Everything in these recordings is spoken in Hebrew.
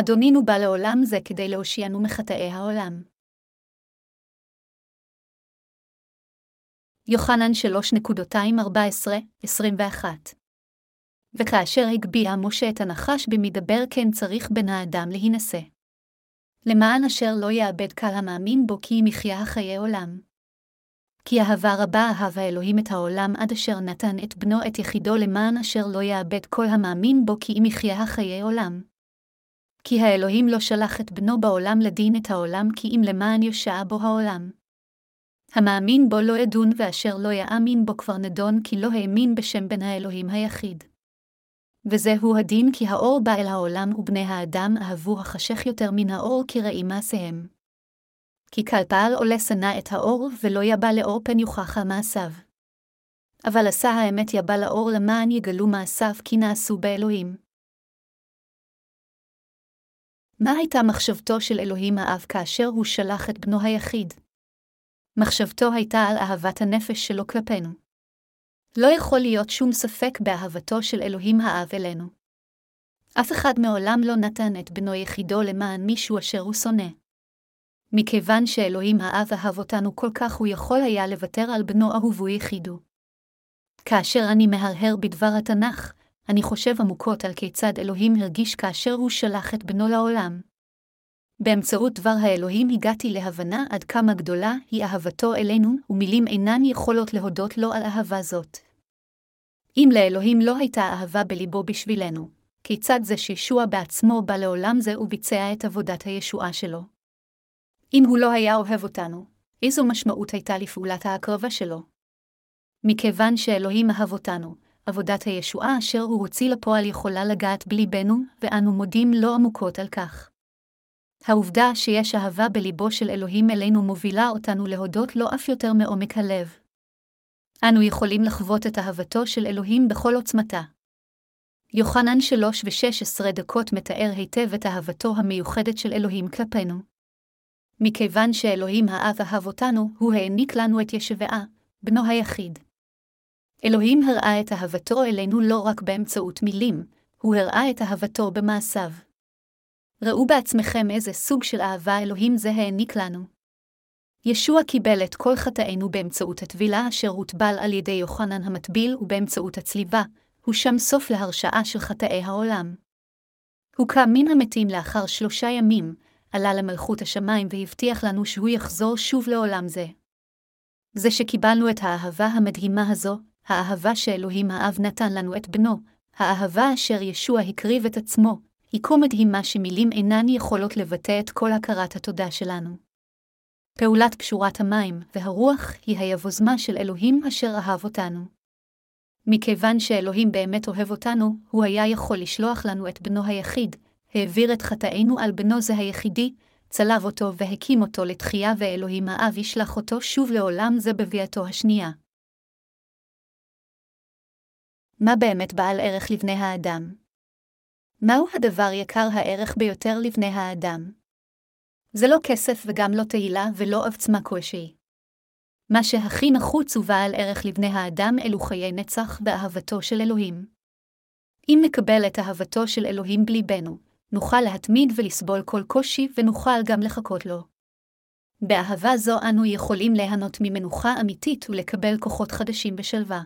אדונינו בא לעולם זה כדי להושיענו מחטאי העולם. יוחנן 3.214-21 וכאשר הגביה משה את הנחש במדבר כן צריך בן האדם להינשא. למען אשר לא יאבד קל המאמין בו כי אם יחיה חיי עולם. כי אהבה רבה אהב האלוהים את העולם עד אשר נתן את בנו את יחידו למען אשר לא יאבד כל המאמין בו כי אם יחיה חיי עולם. כי האלוהים לא שלח את בנו בעולם לדין את העולם כי אם למען יושע בו העולם. המאמין בו לא ידון ואשר לא יאמין בו כבר נדון כי לא האמין בשם בן האלוהים היחיד. וזהו הדין כי האור בא אל העולם ובני האדם אהבו החשך יותר מן האור כי רעים מעשיהם. כי כל פעל עולה שנא את האור ולא יבא לאור פן יוכח מעשיו. אבל עשה האמת יבא לאור למען יגלו מעשיו כי נעשו באלוהים. מה הייתה מחשבתו של אלוהים האב כאשר הוא שלח את בנו היחיד? מחשבתו הייתה על אהבת הנפש שלו כלפינו. לא יכול להיות שום ספק באהבתו של אלוהים האב אלינו. אף אחד מעולם לא נתן את בנו יחידו למען מישהו אשר הוא שונא. מכיוון שאלוהים האב אהב אותנו כל כך הוא יכול היה לוותר על בנו אהובו יחידו. כאשר אני מהרהר בדבר התנ"ך, אני חושב עמוקות על כיצד אלוהים הרגיש כאשר הוא שלח את בנו לעולם. באמצעות דבר האלוהים הגעתי להבנה עד כמה גדולה היא אהבתו אלינו, ומילים אינן יכולות להודות לו על אהבה זאת. אם לאלוהים לא הייתה אהבה בליבו בשבילנו, כיצד זה שישוע בעצמו בא לעולם זה וביצע את עבודת הישועה שלו? אם הוא לא היה אוהב אותנו, איזו משמעות הייתה לפעולת ההקרבה שלו? מכיוון שאלוהים אהב אותנו, עבודת הישועה אשר הוא הוציא לפועל יכולה לגעת בליבנו, ואנו מודים לו עמוקות על כך. העובדה שיש אהבה בליבו של אלוהים אלינו מובילה אותנו להודות לו אף יותר מעומק הלב. אנו יכולים לחוות את אהבתו של אלוהים בכל עוצמתה. יוחנן שלוש ושש עשרה דקות מתאר היטב את אהבתו המיוחדת של אלוהים כלפינו. מכיוון שאלוהים האב אהב אותנו, הוא העניק לנו את ישבעה, בנו היחיד. אלוהים הראה את אהבתו אלינו לא רק באמצעות מילים, הוא הראה את אהבתו במעשיו. ראו בעצמכם איזה סוג של אהבה אלוהים זה העניק לנו. ישוע קיבל את כל חטאינו באמצעות הטבילה אשר הוטבל על ידי יוחנן המטביל ובאמצעות הצליבה, הוא שם סוף להרשעה של חטאי העולם. הוא קם מן המתים לאחר שלושה ימים, עלה למלכות השמיים והבטיח לנו שהוא יחזור שוב לעולם זה. זה שקיבלנו את האהבה המדהימה הזו, האהבה שאלוהים האב נתן לנו את בנו, האהבה אשר ישוע הקריב את עצמו, היא כה מדהימה שמילים אינן יכולות לבטא את כל הכרת התודה שלנו. פעולת פשורת המים והרוח היא היבוזמה של אלוהים אשר אהב אותנו. מכיוון שאלוהים באמת אוהב אותנו, הוא היה יכול לשלוח לנו את בנו היחיד, העביר את חטאינו על בנו זה היחידי, צלב אותו והקים אותו לתחייה ואלוהים האב ישלח אותו שוב לעולם זה בביאתו השנייה. מה באמת בעל ערך לבני האדם? מהו הדבר יקר הערך ביותר לבני האדם? זה לא כסף וגם לא תהילה ולא עוצמה כלשהי. מה שהכי נחוץ ובעל ערך לבני האדם אלו חיי נצח באהבתו של אלוהים. אם נקבל את אהבתו של אלוהים בליבנו, נוכל להתמיד ולסבול כל קושי ונוכל גם לחכות לו. באהבה זו אנו יכולים ליהנות ממנוחה אמיתית ולקבל כוחות חדשים בשלווה.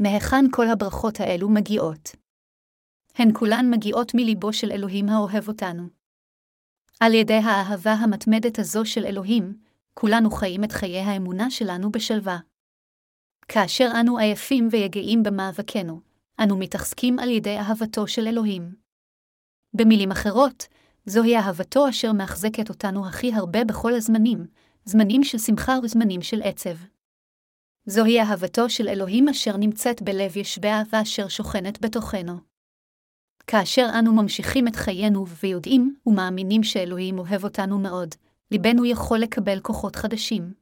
מהיכן כל הברכות האלו מגיעות? הן כולן מגיעות מליבו של אלוהים האוהב אותנו. על ידי האהבה המתמדת הזו של אלוהים, כולנו חיים את חיי האמונה שלנו בשלווה. כאשר אנו עייפים ויגעים במאבקנו, אנו מתחזקים על ידי אהבתו של אלוהים. במילים אחרות, זוהי אהבתו אשר מאחזקת אותנו הכי הרבה בכל הזמנים, זמנים של שמחה וזמנים של עצב. זוהי אהבתו של אלוהים אשר נמצאת בלב ישביה ואשר שוכנת בתוכנו. כאשר אנו ממשיכים את חיינו ויודעים ומאמינים שאלוהים אוהב אותנו מאוד, ליבנו יכול לקבל כוחות חדשים.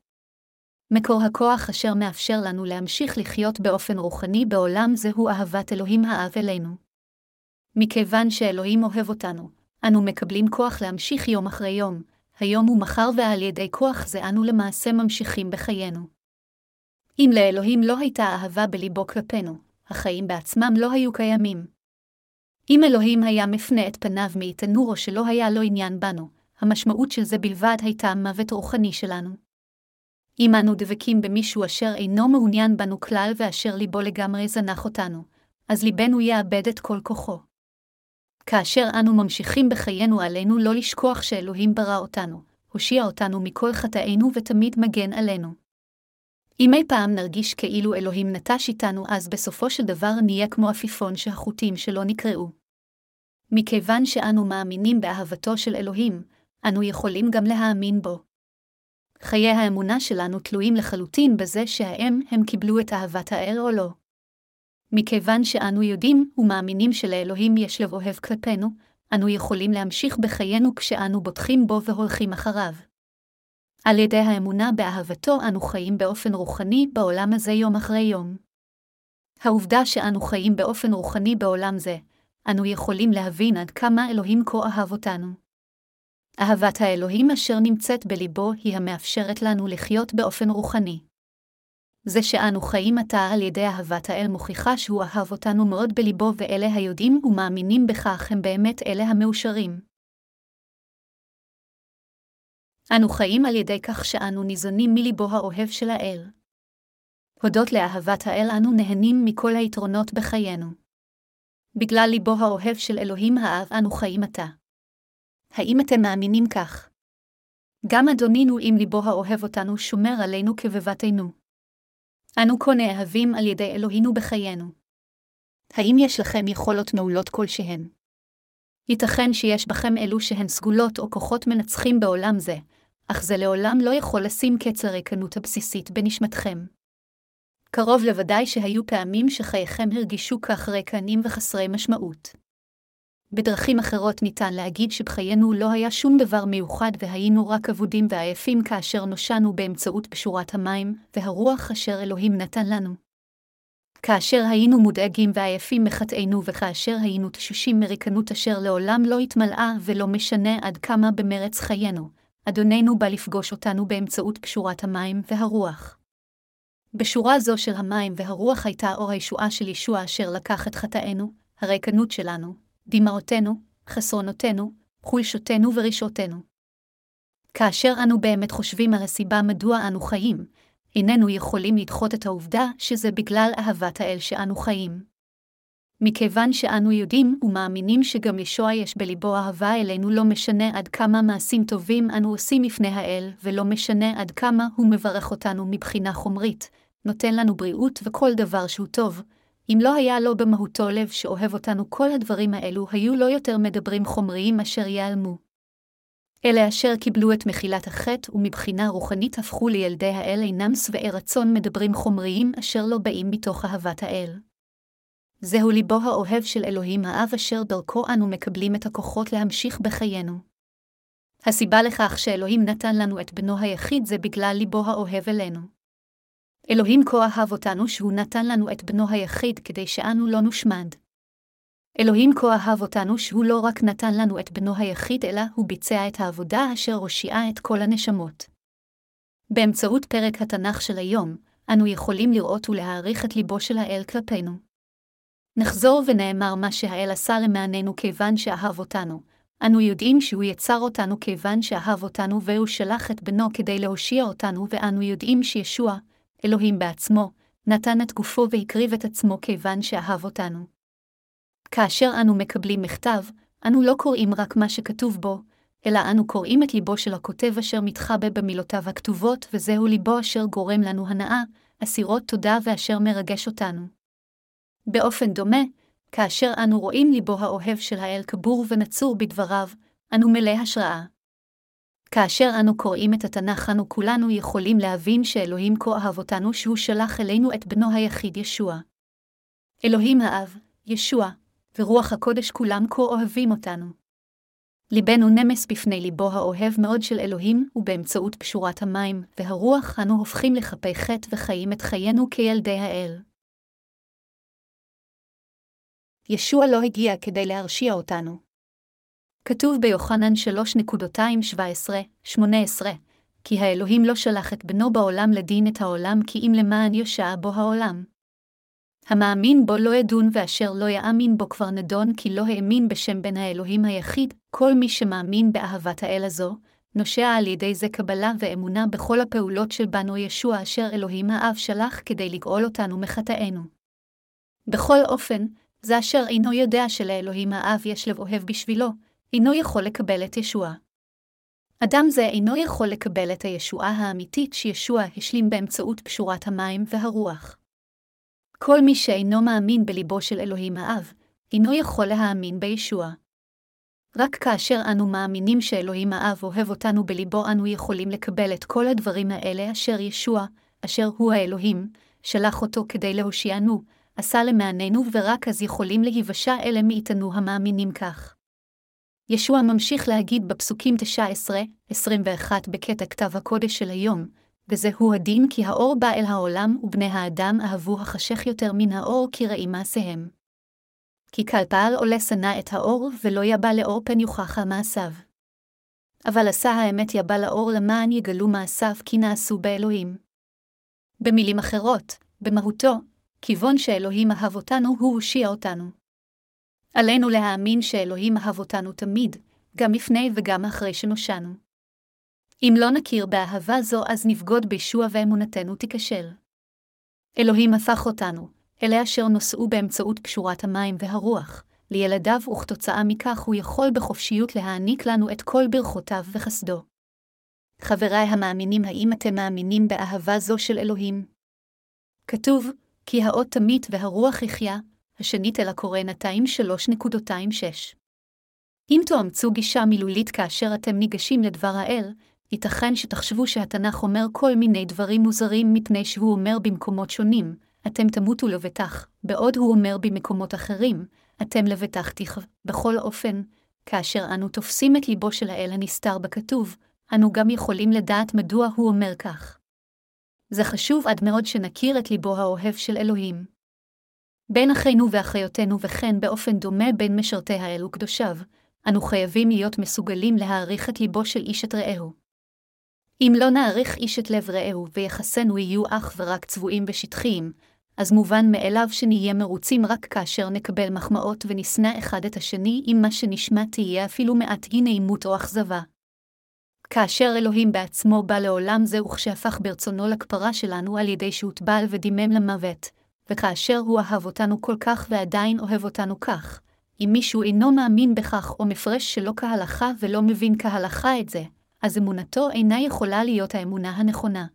מקור הכוח אשר מאפשר לנו להמשיך לחיות באופן רוחני בעולם זהו אהבת אלוהים האב אלינו. מכיוון שאלוהים אוהב אותנו, אנו מקבלים כוח להמשיך יום אחרי יום, היום ומחר ועל ידי כוח זה אנו למעשה ממשיכים בחיינו. אם לאלוהים לא הייתה אהבה בליבו כלפינו, החיים בעצמם לא היו קיימים. אם אלוהים היה מפנה את פניו מאיתנו או שלא היה לו עניין בנו, המשמעות של זה בלבד הייתה מוות רוחני שלנו. אם אנו דבקים במישהו אשר אינו מעוניין בנו כלל ואשר ליבו לגמרי זנח אותנו, אז ליבנו יאבד את כל כוחו. כאשר אנו ממשיכים בחיינו עלינו לא לשכוח שאלוהים ברא אותנו, הושיע אותנו מכל חטאינו ותמיד מגן עלינו. אם אי פעם נרגיש כאילו אלוהים נטש איתנו, אז בסופו של דבר נהיה כמו עפיפון שהחוטים שלו נקרעו. מכיוון שאנו מאמינים באהבתו של אלוהים, אנו יכולים גם להאמין בו. חיי האמונה שלנו תלויים לחלוטין בזה שהאם הם קיבלו את אהבת האל או לא. מכיוון שאנו יודעים ומאמינים שלאלוהים יש לב אוהב כלפינו, אנו יכולים להמשיך בחיינו כשאנו בוטחים בו והולכים אחריו. על ידי האמונה באהבתו אנו חיים באופן רוחני בעולם הזה יום אחרי יום. העובדה שאנו חיים באופן רוחני בעולם זה, אנו יכולים להבין עד כמה אלוהים כה אהב אותנו. אהבת האלוהים אשר נמצאת בליבו היא המאפשרת לנו לחיות באופן רוחני. זה שאנו חיים עתה על ידי אהבת האל מוכיחה שהוא אהב אותנו מאוד בליבו ואלה היודעים ומאמינים בכך הם באמת אלה המאושרים. אנו חיים על ידי כך שאנו ניזונים מליבו האוהב של האל. הודות לאהבת האל אנו נהנים מכל היתרונות בחיינו. בגלל ליבו האוהב של אלוהים האב אנו חיים עתה. האם אתם מאמינים כך? גם אדונינו עם ליבו האוהב אותנו שומר עלינו כבבתנו. אנו כה נאהבים על ידי אלוהינו בחיינו. האם יש לכם יכולות מעולות כלשהן? ייתכן שיש בכם אלו שהן סגולות או כוחות מנצחים בעולם זה, אך זה לעולם לא יכול לשים קץ לריקנות הבסיסית בנשמתכם. קרוב לוודאי שהיו פעמים שחייכם הרגישו כך ריקנים וחסרי משמעות. בדרכים אחרות ניתן להגיד שבחיינו לא היה שום דבר מיוחד והיינו רק אבודים ועייפים כאשר נושענו באמצעות פשורת המים והרוח אשר אלוהים נתן לנו. כאשר היינו מודאגים ועייפים מחטאינו וכאשר היינו תשושים מריקנות אשר לעולם לא התמלאה ולא משנה עד כמה במרץ חיינו, אדוננו בא לפגוש אותנו באמצעות פשורת המים והרוח. בשורה זו של המים והרוח הייתה אור הישועה של ישוע אשר לקח את חטאינו, הריקנות שלנו, דמעותינו, חסרונותינו, חולשותינו ורשעותינו. כאשר אנו באמת חושבים על הסיבה מדוע אנו חיים, איננו יכולים לדחות את העובדה שזה בגלל אהבת האל שאנו חיים. מכיוון שאנו יודעים ומאמינים שגם ישוע יש בליבו אהבה אלינו לא משנה עד כמה מעשים טובים אנו עושים לפני האל, ולא משנה עד כמה הוא מברך אותנו מבחינה חומרית, נותן לנו בריאות וכל דבר שהוא טוב, אם לא היה לו במהותו לב שאוהב אותנו כל הדברים האלו היו לא יותר מדברים חומריים אשר ייעלמו. אלה אשר קיבלו את מחילת החטא ומבחינה רוחנית הפכו לילדי האל אינם שבעי רצון מדברים חומריים אשר לא באים מתוך אהבת האל. זהו ליבו האוהב של אלוהים האב אשר דרכו אנו מקבלים את הכוחות להמשיך בחיינו. הסיבה לכך שאלוהים נתן לנו את בנו היחיד זה בגלל ליבו האוהב אלינו. אלוהים כה אהב אותנו שהוא נתן לנו את בנו היחיד כדי שאנו לא נושמד. אלוהים כה אהב אותנו שהוא לא רק נתן לנו את בנו היחיד, אלא הוא ביצע את העבודה אשר הושיעה את כל הנשמות. באמצעות פרק התנ"ך של היום, אנו יכולים לראות ולהעריך את ליבו של האל כלפינו. נחזור ונאמר מה שהאל עשה למעננו כיוון שאהב אותנו. אנו יודעים שהוא יצר אותנו כיוון שאהב אותנו והוא שלח את בנו כדי להושיע אותנו, ואנו יודעים שישוע, אלוהים בעצמו, נתן את גופו והקריב את עצמו כיוון שאהב אותנו. כאשר אנו מקבלים מכתב, אנו לא קוראים רק מה שכתוב בו, אלא אנו קוראים את ליבו של הכותב אשר מתחבא במילותיו הכתובות, וזהו ליבו אשר גורם לנו הנאה, אסירות תודה ואשר מרגש אותנו. באופן דומה, כאשר אנו רואים ליבו האוהב של האל קבור ונצור בדבריו, אנו מלא השראה. כאשר אנו קוראים את התנ"ך, אנו כולנו יכולים להבין שאלוהים כה אהב אותנו שהוא שלח אלינו את בנו היחיד ישוע. אלוהים האב, ישוע, ורוח הקודש כולם כה אוהבים אותנו. ליבנו נמס בפני ליבו האוהב מאוד של אלוהים, ובאמצעות פשורת המים והרוח אנו הופכים לחפי חטא וחיים את חיינו כילדי האל. ישוע לא הגיע כדי להרשיע אותנו. כתוב ביוחנן 3.217-18, כי האלוהים לא שלח את בנו בעולם לדין את העולם כי אם למען יושע בו העולם. המאמין בו לא ידון ואשר לא יאמין בו כבר נדון כי לא האמין בשם בן האלוהים היחיד, כל מי שמאמין באהבת האל הזו, נושע על ידי זה קבלה ואמונה בכל הפעולות של בנו ישוע אשר אלוהים האב שלח כדי לגאול אותנו מחטאינו. בכל אופן, זה אשר אינו יודע שלאלוהים האב יש לב אוהב בשבילו, אינו יכול לקבל את ישוע. אדם זה אינו יכול לקבל את הישועה האמיתית שישוע השלים באמצעות פשורת המים והרוח. כל מי שאינו מאמין בליבו של אלוהים האב, אינו יכול להאמין בישוע. רק כאשר אנו מאמינים שאלוהים האב אוהב אותנו בליבו אנו יכולים לקבל את כל הדברים האלה אשר ישוע, אשר הוא האלוהים, שלח אותו כדי להושיענו, עשה למעננו ורק אז יכולים להיוושע אלה מאיתנו המאמינים כך. ישוע ממשיך להגיד בפסוקים 19-21 בקטע כתב הקודש של היום, וזהו הדין כי האור בא אל העולם ובני האדם אהבו החשך יותר מן האור כי רעים מעשיהם. כי כלפעל עולה שנא את האור, ולא יבא לאור פן יוכח מעשיו. אבל עשה האמת יבא לאור למען יגלו מעשיו כי נעשו באלוהים. במילים אחרות, במהותו, כיוון שאלוהים אהב אותנו, הוא הושיע אותנו. עלינו להאמין שאלוהים אהב אותנו תמיד, גם לפני וגם אחרי שנושענו. אם לא נכיר באהבה זו, אז נבגוד בישוע ואמונתנו תיכשל. אלוהים הפך אותנו, אלה אשר נושאו באמצעות קשורת המים והרוח, לילדיו וכתוצאה מכך הוא יכול בחופשיות להעניק לנו את כל ברכותיו וחסדו. חבריי המאמינים, האם אתם מאמינים באהבה זו של אלוהים? כתוב, כי האות תמית והרוח יחיה, השנית אל הקורא נתיים 3.26. אם תאמצו גישה מילולית כאשר אתם ניגשים לדבר האל, ייתכן שתחשבו שהתנ"ך אומר כל מיני דברים מוזרים מפני שהוא אומר במקומות שונים, אתם תמותו לבטח, בעוד הוא אומר במקומות אחרים, אתם לבטח תכב. בכל אופן, כאשר אנו תופסים את ליבו של האל הנסתר בכתוב, אנו גם יכולים לדעת מדוע הוא אומר כך. זה חשוב עד מאוד שנכיר את ליבו האוהב של אלוהים. בין אחינו ואחיותינו וכן באופן דומה בין משרתי האל וקדושיו, אנו חייבים להיות מסוגלים להעריך את ליבו של איש את רעהו. אם לא נעריך איש את לב רעהו ויחסינו יהיו אך ורק צבועים בשטחיים, אז מובן מאליו שנהיה מרוצים רק כאשר נקבל מחמאות ונשנא אחד את השני אם מה שנשמע תהיה אפילו מעט אי נעימות או אכזבה. כאשר אלוהים בעצמו בא לעולם זה וכשהפך ברצונו לכפרה שלנו על ידי שהוטבל ודימם למוות, וכאשר הוא אהב אותנו כל כך ועדיין אוהב אותנו כך, אם מישהו אינו מאמין בכך או מפרש שלא כהלכה ולא מבין כהלכה את זה, אז אמונתו אינה יכולה להיות האמונה הנכונה.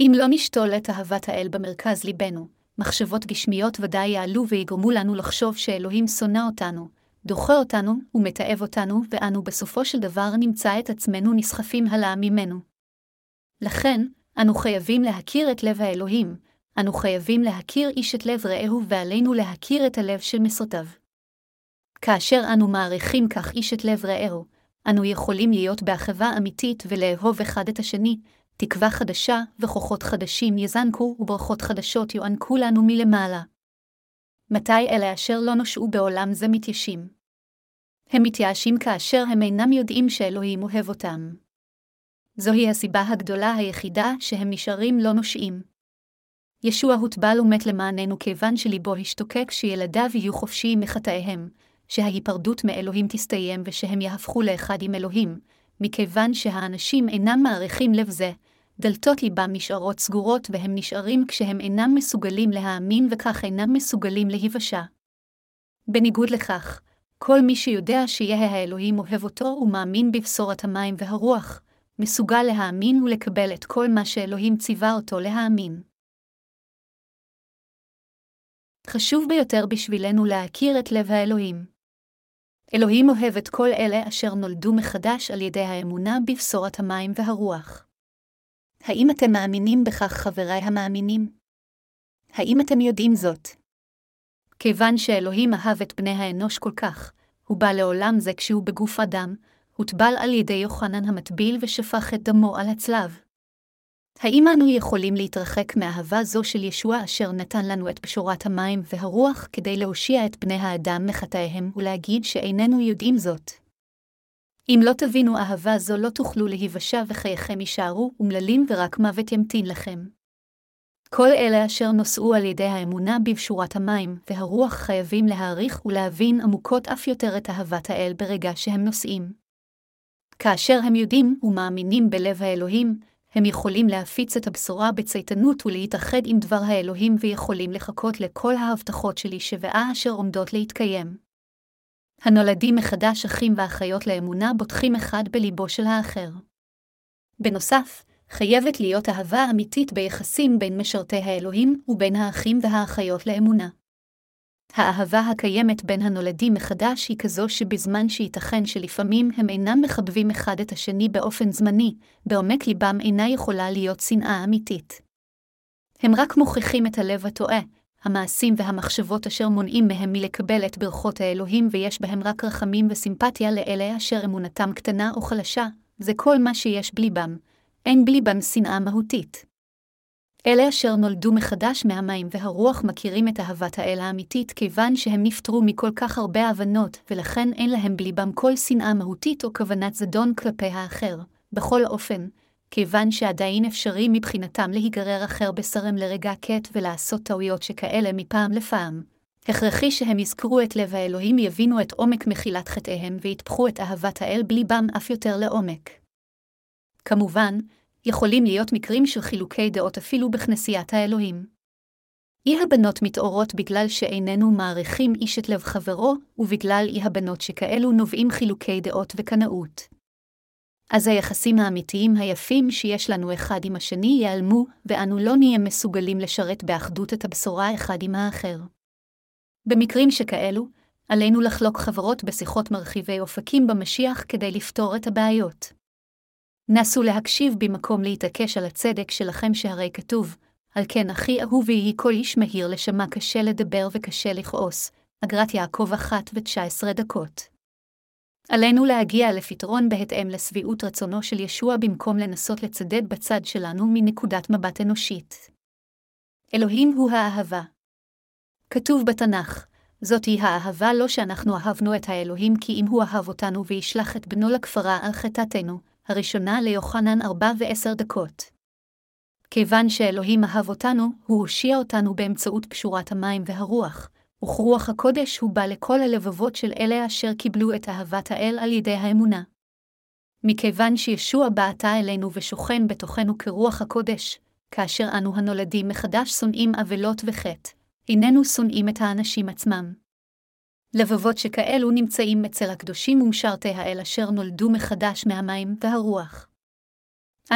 אם לא נשתול את אהבת האל במרכז ליבנו, מחשבות גשמיות ודאי יעלו ויגרמו לנו לחשוב שאלוהים שונא אותנו, דוחה אותנו ומתעב אותנו, ואנו בסופו של דבר נמצא את עצמנו נסחפים הלאה ממנו. לכן, אנו חייבים להכיר את לב האלוהים, אנו חייבים להכיר איש את לב רעהו ועלינו להכיר את הלב של משרתיו. כאשר אנו מעריכים כך איש את לב רעהו, אנו יכולים להיות באחווה אמיתית ולאהוב אחד את השני, תקווה חדשה וכוחות חדשים יזנקו וברכות חדשות יוענקו לנו מלמעלה. מתי אלה אשר לא נושעו בעולם זה מתיישים? הם מתייאשים כאשר הם אינם יודעים שאלוהים אוהב אותם. זוהי הסיבה הגדולה היחידה שהם נשארים לא נושעים. ישוע הוטבל ומת למעננו כיוון שליבו השתוקק שילדיו יהיו חופשיים מחטאיהם, שההיפרדות מאלוהים תסתיים ושהם יהפכו לאחד עם אלוהים, מכיוון שהאנשים אינם מעריכים לב זה, דלתות ליבם נשארות סגורות והם נשארים כשהם אינם מסוגלים להאמין וכך אינם מסוגלים להיוושע. בניגוד לכך, כל מי שיודע שיהיה האלוהים אוהב אותו ומאמין בבשורת המים והרוח, מסוגל להאמין ולקבל את כל מה שאלוהים ציווה אותו להאמין. חשוב ביותר בשבילנו להכיר את לב האלוהים. אלוהים אוהב את כל אלה אשר נולדו מחדש על ידי האמונה בבשורת המים והרוח. האם אתם מאמינים בכך, חבריי המאמינים? האם אתם יודעים זאת? כיוון שאלוהים אהב את בני האנוש כל כך, הוא בא לעולם זה כשהוא בגוף אדם, הוטבל על ידי יוחנן המטביל ושפך את דמו על הצלב. האם אנו יכולים להתרחק מאהבה זו של ישוע אשר נתן לנו את פשורת המים והרוח כדי להושיע את בני האדם מחטאיהם ולהגיד שאיננו יודעים זאת? אם לא תבינו אהבה זו לא תוכלו להיוושע וחייכם יישארו אומללים ורק מוות ימתין לכם. כל אלה אשר נושאו על ידי האמונה בפשורת המים, והרוח חייבים להעריך ולהבין עמוקות אף יותר את אהבת האל ברגע שהם נושאים. כאשר הם יודעים ומאמינים בלב האלוהים, הם יכולים להפיץ את הבשורה בצייתנות ולהתאחד עם דבר האלוהים ויכולים לחכות לכל ההבטחות שלי שבעה אשר עומדות להתקיים. הנולדים מחדש אחים ואחיות לאמונה בוטחים אחד בליבו של האחר. בנוסף, חייבת להיות אהבה אמיתית ביחסים בין משרתי האלוהים ובין האחים והאחיות לאמונה. האהבה הקיימת בין הנולדים מחדש היא כזו שבזמן שייתכן שלפעמים הם אינם מחבבים אחד את השני באופן זמני, בעומק ליבם אינה יכולה להיות שנאה אמיתית. הם רק מוכיחים את הלב הטועה, המעשים והמחשבות אשר מונעים מהם מלקבל את ברכות האלוהים ויש בהם רק רחמים וסימפתיה לאלה אשר אמונתם קטנה או חלשה, זה כל מה שיש בליבם, אין בליבם שנאה מהותית. אלה אשר נולדו מחדש מהמים והרוח מכירים את אהבת האל האמיתית כיוון שהם נפטרו מכל כך הרבה הבנות, ולכן אין להם בליבם כל שנאה מהותית או כוונת זדון כלפי האחר. בכל אופן, כיוון שעדיין אפשרי מבחינתם להיגרר אחר בשרם לרגע קט ולעשות טעויות שכאלה מפעם לפעם. הכרחי שהם יזכרו את לב האלוהים, יבינו את עומק מחילת חטאיהם ויטפחו את אהבת האל בליבם אף יותר לעומק. כמובן, יכולים להיות מקרים של חילוקי דעות אפילו בכנסיית האלוהים. אי הבנות מתעוררות בגלל שאיננו מעריכים איש את לב חברו, ובגלל אי הבנות שכאלו נובעים חילוקי דעות וקנאות. אז היחסים האמיתיים היפים שיש לנו אחד עם השני ייעלמו, ואנו לא נהיה מסוגלים לשרת באחדות את הבשורה אחד עם האחר. במקרים שכאלו, עלינו לחלוק חברות בשיחות מרחיבי אופקים במשיח כדי לפתור את הבעיות. נסו להקשיב במקום להתעקש על הצדק שלכם שהרי כתוב, על כן אחי אהובי היא כל איש מהיר לשמה קשה לדבר וקשה לכעוס, אגרת יעקב אחת ותשע עשרה דקות. עלינו להגיע לפתרון בהתאם לשביעות רצונו של ישוע במקום לנסות לצדד בצד שלנו מנקודת מבט אנושית. אלוהים הוא האהבה. כתוב בתנ"ך, זאת היא האהבה לא שאנחנו אהבנו את האלוהים כי אם הוא אהב אותנו וישלח את בנו לכפרה על חטאתנו, הראשונה ליוחנן ארבע ועשר דקות. כיוון שאלוהים אהב אותנו, הוא הושיע אותנו באמצעות פשורת המים והרוח, וכרוח הקודש הוא בא לכל הלבבות של אלה אשר קיבלו את אהבת האל על ידי האמונה. מכיוון שישוע בעטה אלינו ושוכן בתוכנו כרוח הקודש, כאשר אנו הנולדים מחדש שונאים עוולות וחטא, איננו שונאים את האנשים עצמם. לבבות שכאלו נמצאים אצל הקדושים ומשרתי האל אשר נולדו מחדש מהמים והרוח.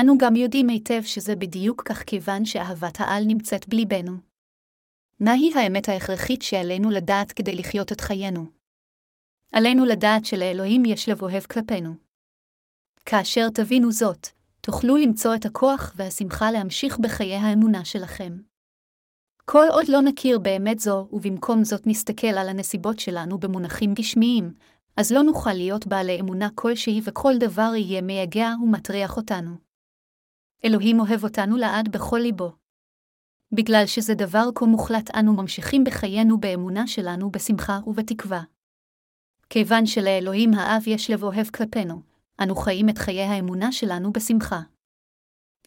אנו גם יודעים היטב שזה בדיוק כך כיוון שאהבת העל נמצאת בליבנו. מהי האמת ההכרחית שעלינו לדעת כדי לחיות את חיינו? עלינו לדעת שלאלוהים יש לב אוהב כלפינו. כאשר תבינו זאת, תוכלו למצוא את הכוח והשמחה להמשיך בחיי האמונה שלכם. כל עוד לא נכיר באמת זו, ובמקום זאת נסתכל על הנסיבות שלנו במונחים גשמיים, אז לא נוכל להיות בעלי אמונה כלשהי וכל דבר יהיה מייגע ומטריח אותנו. אלוהים אוהב אותנו לעד בכל ליבו. בגלל שזה דבר כה מוחלט אנו ממשיכים בחיינו באמונה שלנו בשמחה ובתקווה. כיוון שלאלוהים האב יש לב אוהב כלפינו, אנו חיים את חיי האמונה שלנו בשמחה.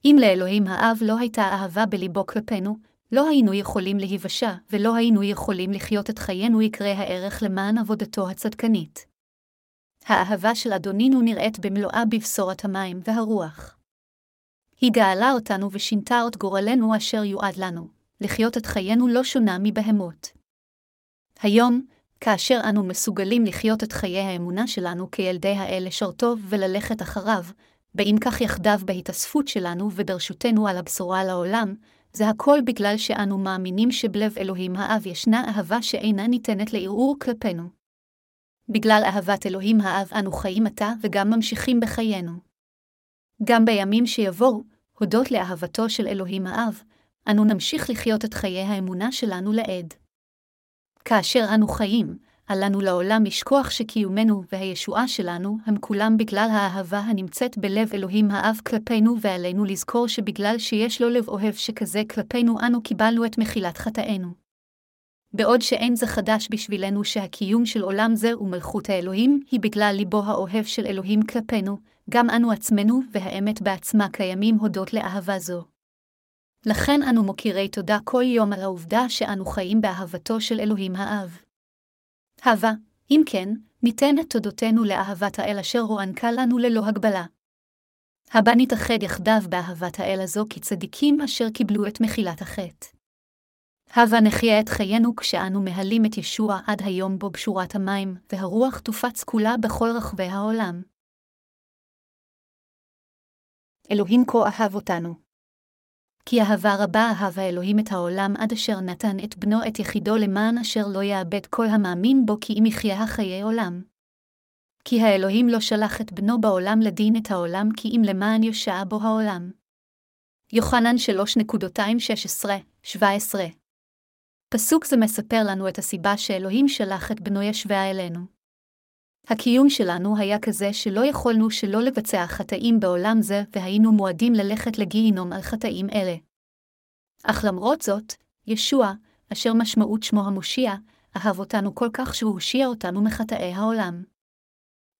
אם לאלוהים האב לא הייתה אהבה בליבו כלפינו, לא היינו יכולים להיוושע, ולא היינו יכולים לחיות את חיינו יקרי הערך למען עבודתו הצדקנית. האהבה של אדונינו נראית במלואה בבשורת המים והרוח. היא גאלה אותנו ושינתה את גורלנו אשר יועד לנו, לחיות את חיינו לא שונה מבהמות. היום, כאשר אנו מסוגלים לחיות את חיי האמונה שלנו כילדי האל לשרתו וללכת אחריו, באם כך יחדיו בהתאספות שלנו וברשותנו על הבשורה לעולם, זה הכל בגלל שאנו מאמינים שבלב אלוהים האב ישנה אהבה שאינה ניתנת לערעור כלפינו. בגלל אהבת אלוהים האב אנו חיים עתה וגם ממשיכים בחיינו. גם בימים שיבואו, הודות לאהבתו של אלוהים האב, אנו נמשיך לחיות את חיי האמונה שלנו לעד. כאשר אנו חיים, אל לנו לעולם לשכוח שקיומנו והישועה שלנו הם כולם בגלל האהבה הנמצאת בלב אלוהים האב כלפינו, ועלינו לזכור שבגלל שיש לו לב אוהב שכזה כלפינו, אנו קיבלנו את מחילת חטאינו. בעוד שאין זה חדש בשבילנו שהקיום של עולם זה ומלכות האלוהים היא בגלל ליבו האוהב של אלוהים כלפינו, גם אנו עצמנו והאמת בעצמה קיימים הודות לאהבה זו. לכן אנו מוקירי תודה כל יום על העובדה שאנו חיים באהבתו של אלוהים האב. הווה, אם כן, ניתן את תודותינו לאהבת האל אשר הוענקה לנו ללא הגבלה. הבא נתאחד יחדיו באהבת האל הזו כצדיקים אשר קיבלו את מחילת החטא. הבה נחיה את חיינו כשאנו מהלים את ישוע עד היום בו בשורת המים, והרוח תופץ כולה בכל רחבי העולם. אלוהים כה אהב אותנו. כי אהבה רבה אהב האלוהים את העולם עד אשר נתן את בנו את יחידו למען אשר לא יאבד כל המאמין בו כי אם יחיה החיי עולם. כי האלוהים לא שלח את בנו בעולם לדין את העולם כי אם למען יושע בו העולם. יוחנן 3.216-17 פסוק זה מספר לנו את הסיבה שאלוהים שלח את בנו ישווה אלינו. הקיום שלנו היה כזה שלא יכולנו שלא לבצע חטאים בעולם זה, והיינו מועדים ללכת לגיהינום על חטאים אלה. אך למרות זאת, ישוע, אשר משמעות שמו המושיע, אהב אותנו כל כך שהוא הושיע אותנו מחטאי העולם.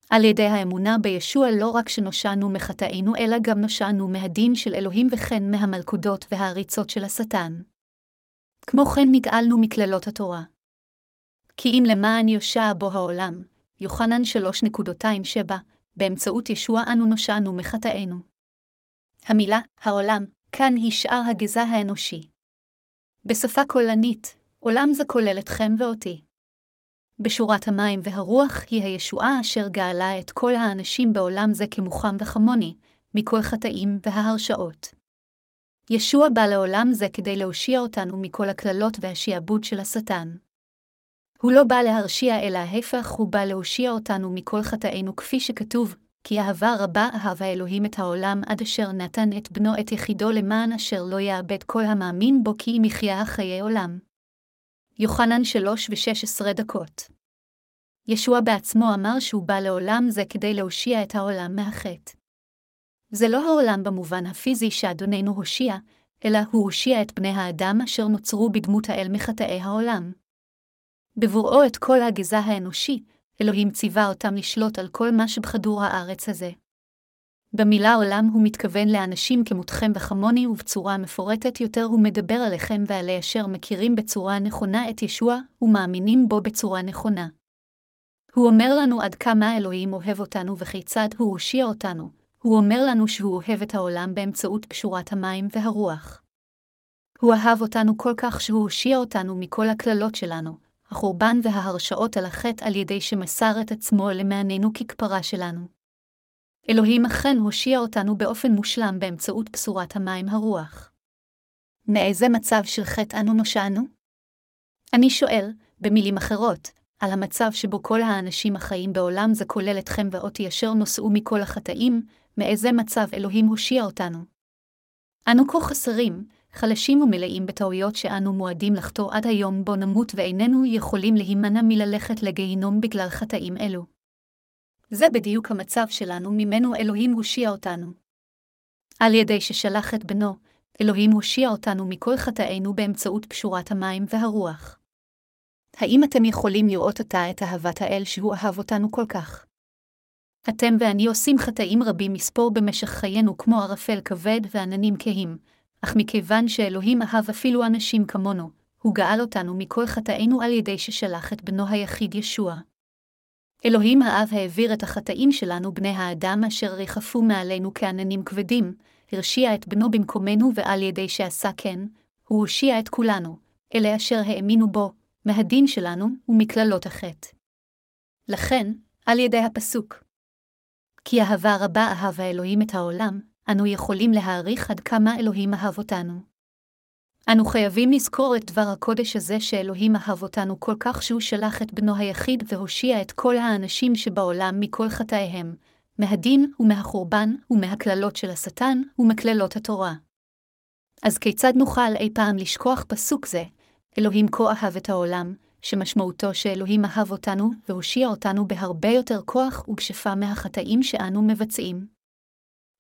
על ידי האמונה בישוע לא רק שנושענו מחטאינו, אלא גם נושענו מהדין של אלוהים וכן מהמלכודות והעריצות של השטן. כמו כן נגאלנו מקללות התורה. כי אם למען יושע בו העולם, יוחנן 3.27, באמצעות ישוע אנו נושענו מחטאינו. המילה, העולם, כאן היא שאר הגזע האנושי. בשפה קולנית, עולם זה כולל אתכם ואותי. בשורת המים והרוח היא הישועה אשר גאלה את כל האנשים בעולם זה כמוחם וכמוני, מכל חטאים וההרשעות. ישוע בא לעולם זה כדי להושיע אותנו מכל הקללות והשעבוד של השטן. הוא לא בא להרשיע אלא ההפך, הוא בא להושיע אותנו מכל חטאינו כפי שכתוב, כי אהבה רבה אהב האלוהים את העולם עד אשר נתן את בנו את יחידו למען אשר לא יאבד כל המאמין בו כי אם יחיה חיי עולם. יוחנן 3 ו-16 דקות. ישוע בעצמו אמר שהוא בא לעולם זה כדי להושיע את העולם מהחטא. זה לא העולם במובן הפיזי שאדוננו הושיע, אלא הוא הושיע את בני האדם אשר נוצרו בדמות האל מחטאי העולם. בבוראו את כל הגזע האנושי, אלוהים ציווה אותם לשלוט על כל מה שבכדור הארץ הזה. במילה עולם הוא מתכוון לאנשים כמותכם וכמוני, ובצורה מפורטת יותר הוא מדבר עליכם ועלי אשר מכירים בצורה נכונה את ישוע, ומאמינים בו בצורה נכונה. הוא אומר לנו עד כמה אלוהים אוהב אותנו וכיצד הוא הושיע אותנו, הוא אומר לנו שהוא אוהב את העולם באמצעות פשורת המים והרוח. הוא אהב אותנו כל כך שהוא הושיע אותנו מכל הקללות שלנו, החורבן וההרשאות על החטא על ידי שמסר את עצמו למעננו ככפרה שלנו. אלוהים אכן הושיע אותנו באופן מושלם באמצעות בשורת המים הרוח. מאיזה מצב של חטא אנו נושענו? אני שואל, במילים אחרות, על המצב שבו כל האנשים החיים בעולם זה כולל אתכם ואותי אשר נושאו מכל החטאים, מאיזה מצב אלוהים הושיע אותנו. אנו כה חסרים, חלשים ומלאים בטעויות שאנו מועדים לחטוא עד היום בו נמות ואיננו יכולים להימנע מללכת לגיהינום בגלל חטאים אלו. זה בדיוק המצב שלנו ממנו אלוהים הושיע אותנו. על ידי ששלח את בנו, אלוהים הושיע אותנו מכל חטאינו באמצעות פשורת המים והרוח. האם אתם יכולים לראות עתה את אהבת האל שהוא אהב אותנו כל כך? אתם ואני עושים חטאים רבים מספור במשך חיינו כמו ערפל כבד ועננים כהים, אך מכיוון שאלוהים אהב אפילו אנשים כמונו, הוא גאל אותנו מכל חטאינו על ידי ששלח את בנו היחיד ישוע. אלוהים האב העביר את החטאים שלנו, בני האדם אשר ריחפו מעלינו כעננים כבדים, הרשיע את בנו במקומנו ועל ידי שעשה כן, הוא הושיע את כולנו, אלה אשר האמינו בו, מהדין שלנו ומקללות החטא. לכן, על ידי הפסוק, כי אהבה רבה אהב האלוהים את העולם, אנו יכולים להעריך עד כמה אלוהים אהב אותנו. אנו חייבים לזכור את דבר הקודש הזה שאלוהים אהב אותנו כל כך שהוא שלח את בנו היחיד והושיע את כל האנשים שבעולם מכל חטאיהם, מהדין ומהחורבן ומהקללות של השטן ומקללות התורה. אז כיצד נוכל אי פעם לשכוח פסוק זה, אלוהים כה אהב את העולם, שמשמעותו שאלוהים אהב אותנו והושיע אותנו בהרבה יותר כוח וגשפה מהחטאים שאנו מבצעים.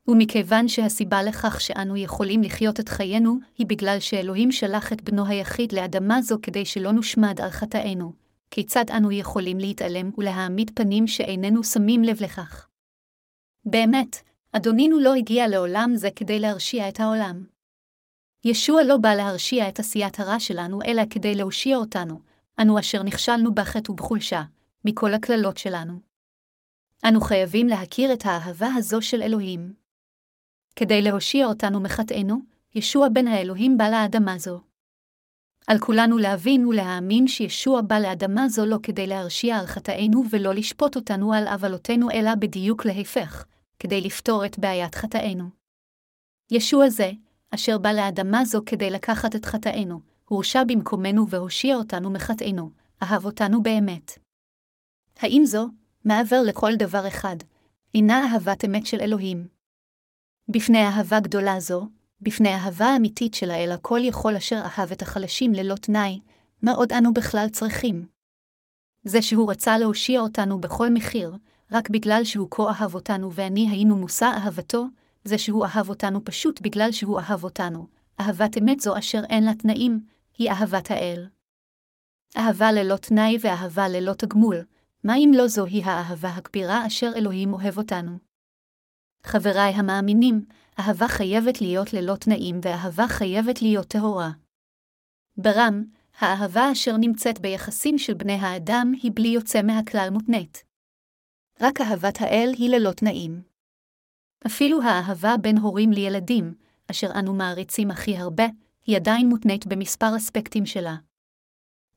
ומכיוון שהסיבה לכך שאנו יכולים לחיות את חיינו, היא בגלל שאלוהים שלח את בנו היחיד לאדמה זו כדי שלא נושמד על חטאינו, כיצד אנו יכולים להתעלם ולהעמיד פנים שאיננו שמים לב לכך? באמת, אדונינו לא הגיע לעולם זה כדי להרשיע את העולם. ישוע לא בא להרשיע את עשיית הרע שלנו, אלא כדי להושיע אותנו, אנו אשר נכשלנו בחטא ובחולשה, מכל הקללות שלנו. אנו חייבים להכיר את האהבה הזו של אלוהים. כדי להושיע אותנו מחטאינו, ישוע בן האלוהים בא לאדמה זו. על כולנו להבין ולהאמין שישוע בא לאדמה זו לא כדי להרשיע על חטאינו ולא לשפוט אותנו על עוולותינו, אלא בדיוק להפך, כדי לפתור את בעיית חטאינו. ישוע זה, אשר בא לאדמה זו כדי לקחת את חטאינו, הורשע במקומנו והושיע אותנו מחטאינו, אהב אותנו באמת. האם זו, מעבר לכל דבר אחד, אינה אהבת אמת של אלוהים? בפני אהבה גדולה זו, בפני אהבה אמיתית של האל הכל יכול אשר אהב את החלשים ללא תנאי, מה עוד אנו בכלל צריכים? זה שהוא רצה להושיע אותנו בכל מחיר, רק בגלל שהוא כה אהב אותנו ואני היינו מושא אהבתו, זה שהוא אהב אותנו פשוט בגלל שהוא אהב אותנו. אהבת אמת זו אשר אין לה תנאים, היא אהבת האל. אהבה ללא תנאי ואהבה ללא תגמול, מה אם לא זוהי האהבה הכבירה אשר אלוהים אוהב אותנו? חבריי המאמינים, אהבה חייבת להיות ללא תנאים ואהבה חייבת להיות טהורה. ברם, האהבה אשר נמצאת ביחסים של בני האדם היא בלי יוצא מהכלל מותנית. רק אהבת האל היא ללא תנאים. אפילו האהבה בין הורים לילדים, אשר אנו מעריצים הכי הרבה, היא עדיין מותנית במספר אספקטים שלה.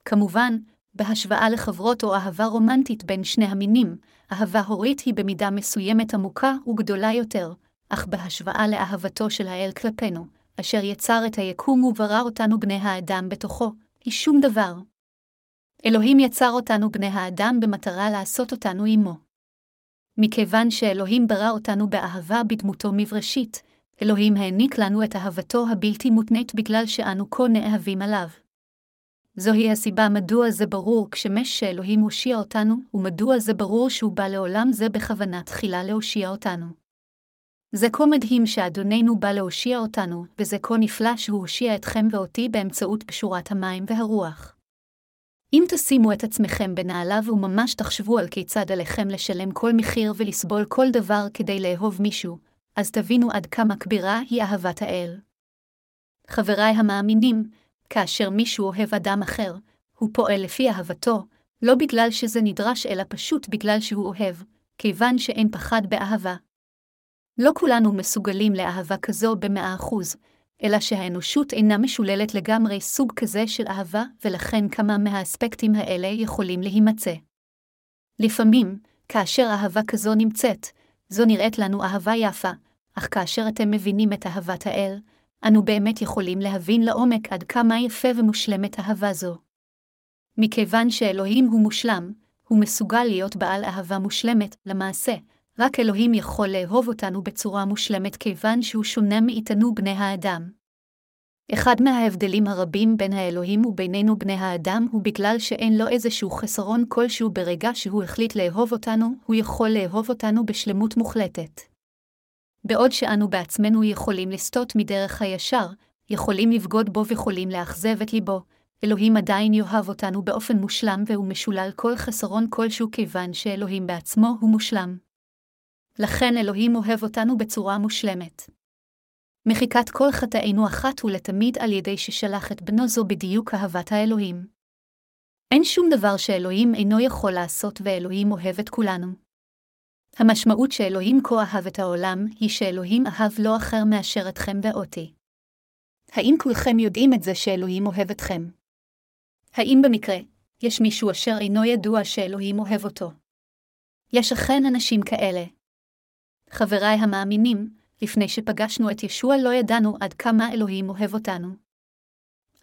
כמובן, בהשוואה לחברות או אהבה רומנטית בין שני המינים, אהבה הורית היא במידה מסוימת עמוקה וגדולה יותר, אך בהשוואה לאהבתו של האל כלפינו, אשר יצר את היקום וברא אותנו בני האדם בתוכו, היא שום דבר. אלוהים יצר אותנו בני האדם במטרה לעשות אותנו עמו. מכיוון שאלוהים ברא אותנו באהבה בדמותו מבראשית, אלוהים העניק לנו את אהבתו הבלתי מותנית בגלל שאנו כה נאהבים עליו. זוהי הסיבה מדוע זה ברור כשמש שאלוהים הושיע אותנו, ומדוע זה ברור שהוא בא לעולם זה בכוונה תחילה להושיע אותנו. זה כה מדהים שאדוננו בא להושיע אותנו, וזה כה נפלא שהוא הושיע אתכם ואותי באמצעות פשורת המים והרוח. אם תשימו את עצמכם בנעליו וממש תחשבו על כיצד עליכם לשלם כל מחיר ולסבול כל דבר כדי לאהוב מישהו, אז תבינו עד כמה כבירה היא אהבת האל. חבריי המאמינים, כאשר מישהו אוהב אדם אחר, הוא פועל לפי אהבתו, לא בגלל שזה נדרש אלא פשוט בגלל שהוא אוהב, כיוון שאין פחד באהבה. לא כולנו מסוגלים לאהבה כזו במאה אחוז, אלא שהאנושות אינה משוללת לגמרי סוג כזה של אהבה, ולכן כמה מהאספקטים האלה יכולים להימצא. לפעמים, כאשר אהבה כזו נמצאת, זו נראית לנו אהבה יפה, אך כאשר אתם מבינים את אהבת האל, אנו באמת יכולים להבין לעומק עד כמה יפה ומושלמת אהבה זו. מכיוון שאלוהים הוא מושלם, הוא מסוגל להיות בעל אהבה מושלמת, למעשה, רק אלוהים יכול לאהוב אותנו בצורה מושלמת כיוון שהוא שונה מאיתנו בני האדם. אחד מההבדלים הרבים בין האלוהים ובינינו בני האדם הוא בגלל שאין לו איזשהו חסרון כלשהו ברגע שהוא החליט לאהוב אותנו, הוא יכול לאהוב אותנו בשלמות מוחלטת. בעוד שאנו בעצמנו יכולים לסטות מדרך הישר, יכולים לבגוד בו ויכולים לאכזב את ליבו, אלוהים עדיין יאהב אותנו באופן מושלם והוא משולל כל חסרון כלשהו כיוון שאלוהים בעצמו הוא מושלם. לכן אלוהים אוהב אותנו בצורה מושלמת. מחיקת כל חטאינו אחת ולתמיד על ידי ששלח את בנו זו בדיוק אהבת האלוהים. אין שום דבר שאלוהים אינו יכול לעשות ואלוהים אוהב את כולנו. המשמעות שאלוהים כה אהב את העולם, היא שאלוהים אהב לא אחר מאשר אתכם ואותי. האם כולכם יודעים את זה שאלוהים אוהב אתכם? האם במקרה, יש מישהו אשר אינו ידוע שאלוהים אוהב אותו? יש אכן אנשים כאלה, חבריי המאמינים, לפני שפגשנו את ישוע לא ידענו עד כמה אלוהים אוהב אותנו.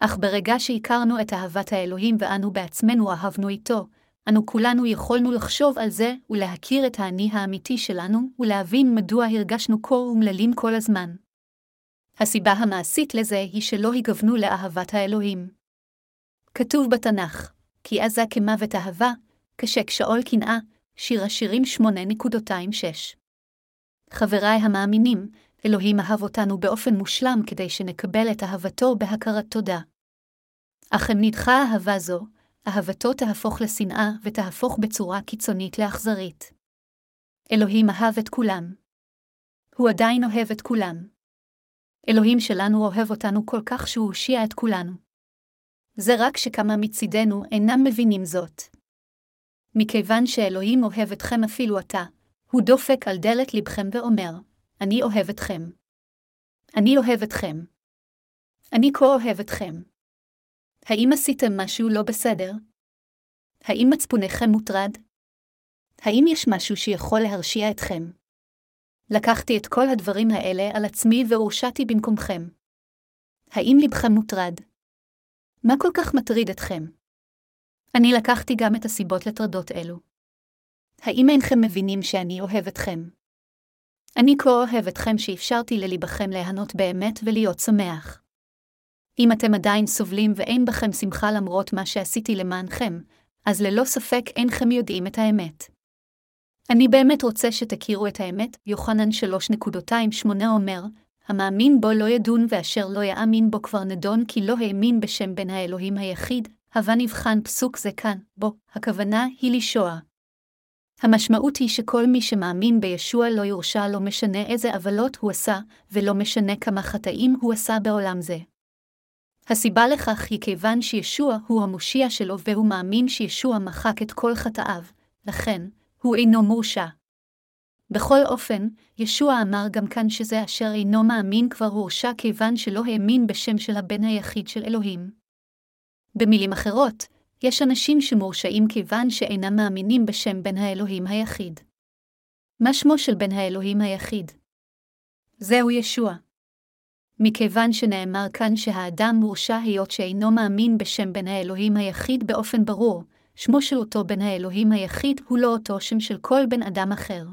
אך ברגע שהכרנו את אהבת האלוהים ואנו בעצמנו אהבנו איתו, אנו כולנו יכולנו לחשוב על זה ולהכיר את האני האמיתי שלנו ולהבין מדוע הרגשנו כה אומללים כל הזמן. הסיבה המעשית לזה היא שלא הגבנו לאהבת האלוהים. כתוב בתנ"ך, כי עזה כמוות אהבה, כשאול קנאה, שיר השירים 8.26. חבריי המאמינים, אלוהים אהב אותנו באופן מושלם כדי שנקבל את אהבתו בהכרת תודה. אך אם נדחה אהבה זו, אהבתו תהפוך לשנאה ותהפוך בצורה קיצונית לאכזרית. אלוהים אהב את כולם. הוא עדיין אוהב את כולם. אלוהים שלנו אוהב אותנו כל כך שהוא הושיע את כולנו. זה רק שכמה מצידנו אינם מבינים זאת. מכיוון שאלוהים אוהב אתכם אפילו עתה, הוא דופק על דלת לבכם ואומר, אני אוהב אתכם. אני אוהב אתכם. אני כה אוהב אתכם. האם עשיתם משהו לא בסדר? האם מצפונכם מוטרד? האם יש משהו שיכול להרשיע אתכם? לקחתי את כל הדברים האלה על עצמי והורשעתי במקומכם. האם לבכם מוטרד? מה כל כך מטריד אתכם? אני לקחתי גם את הסיבות לטרדות אלו. האם אינכם מבינים שאני אוהב אתכם? אני כה אוהב אתכם שאפשרתי לליבכם ליהנות באמת ולהיות שמח. אם אתם עדיין סובלים ואין בכם שמחה למרות מה שעשיתי למענכם, אז ללא ספק אינכם יודעים את האמת. אני באמת רוצה שתכירו את האמת, יוחנן 3.28 אומר, המאמין בו לא ידון ואשר לא יאמין בו כבר נדון כי לא האמין בשם בן האלוהים היחיד, הווה נבחן פסוק זה כאן, בו, הכוונה היא לישוע. המשמעות היא שכל מי שמאמין בישוע לא יורשע לא משנה איזה עוולות הוא עשה, ולא משנה כמה חטאים הוא עשה בעולם זה. הסיבה לכך היא כיוון שישוע הוא המושיע שלו והוא מאמין שישוע מחק את כל חטאיו, לכן, הוא אינו מורשע. בכל אופן, ישוע אמר גם כאן שזה אשר אינו מאמין כבר הורשע כיוון שלא האמין בשם של הבן היחיד של אלוהים. במילים אחרות, יש אנשים שמורשעים כיוון שאינם מאמינים בשם בן האלוהים היחיד. מה שמו של בן האלוהים היחיד? זהו ישוע. מכיוון שנאמר כאן שהאדם מורשע היות שאינו מאמין בשם בן האלוהים היחיד באופן ברור, שמו של אותו בן האלוהים היחיד הוא לא אותו שם של כל בן אדם אחר.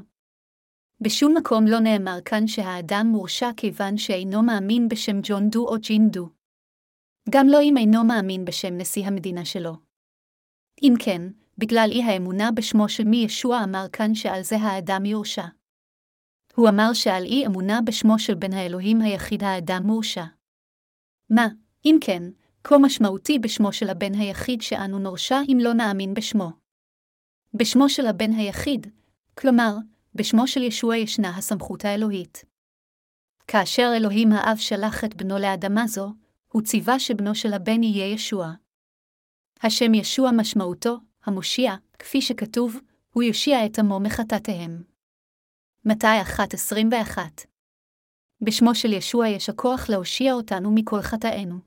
בשום מקום לא נאמר כאן שהאדם מורשע כיוון שאינו מאמין בשם ג'ון דו או ג'ין דו. גם לא אם אינו מאמין בשם נשיא המדינה שלו. אם כן, בגלל אי האמונה בשמו של מי ישוע אמר כאן שעל זה האדם יורשע. הוא אמר שעל אי אמונה בשמו של בן האלוהים היחיד האדם מורשע. מה, אם כן, כה משמעותי בשמו של הבן היחיד שאנו נורשע אם לא נאמין בשמו. בשמו של הבן היחיד, כלומר, בשמו של ישוע ישנה הסמכות האלוהית. כאשר אלוהים האב שלח את בנו לאדמה זו, הוא ציווה שבנו של הבן יהיה ישוע. השם ישוע משמעותו, המושיע, כפי שכתוב, הוא יושיע את עמו מחטאתיהם. מתי 1.21 בשמו של ישוע יש הכוח להושיע אותנו מכל חטאינו.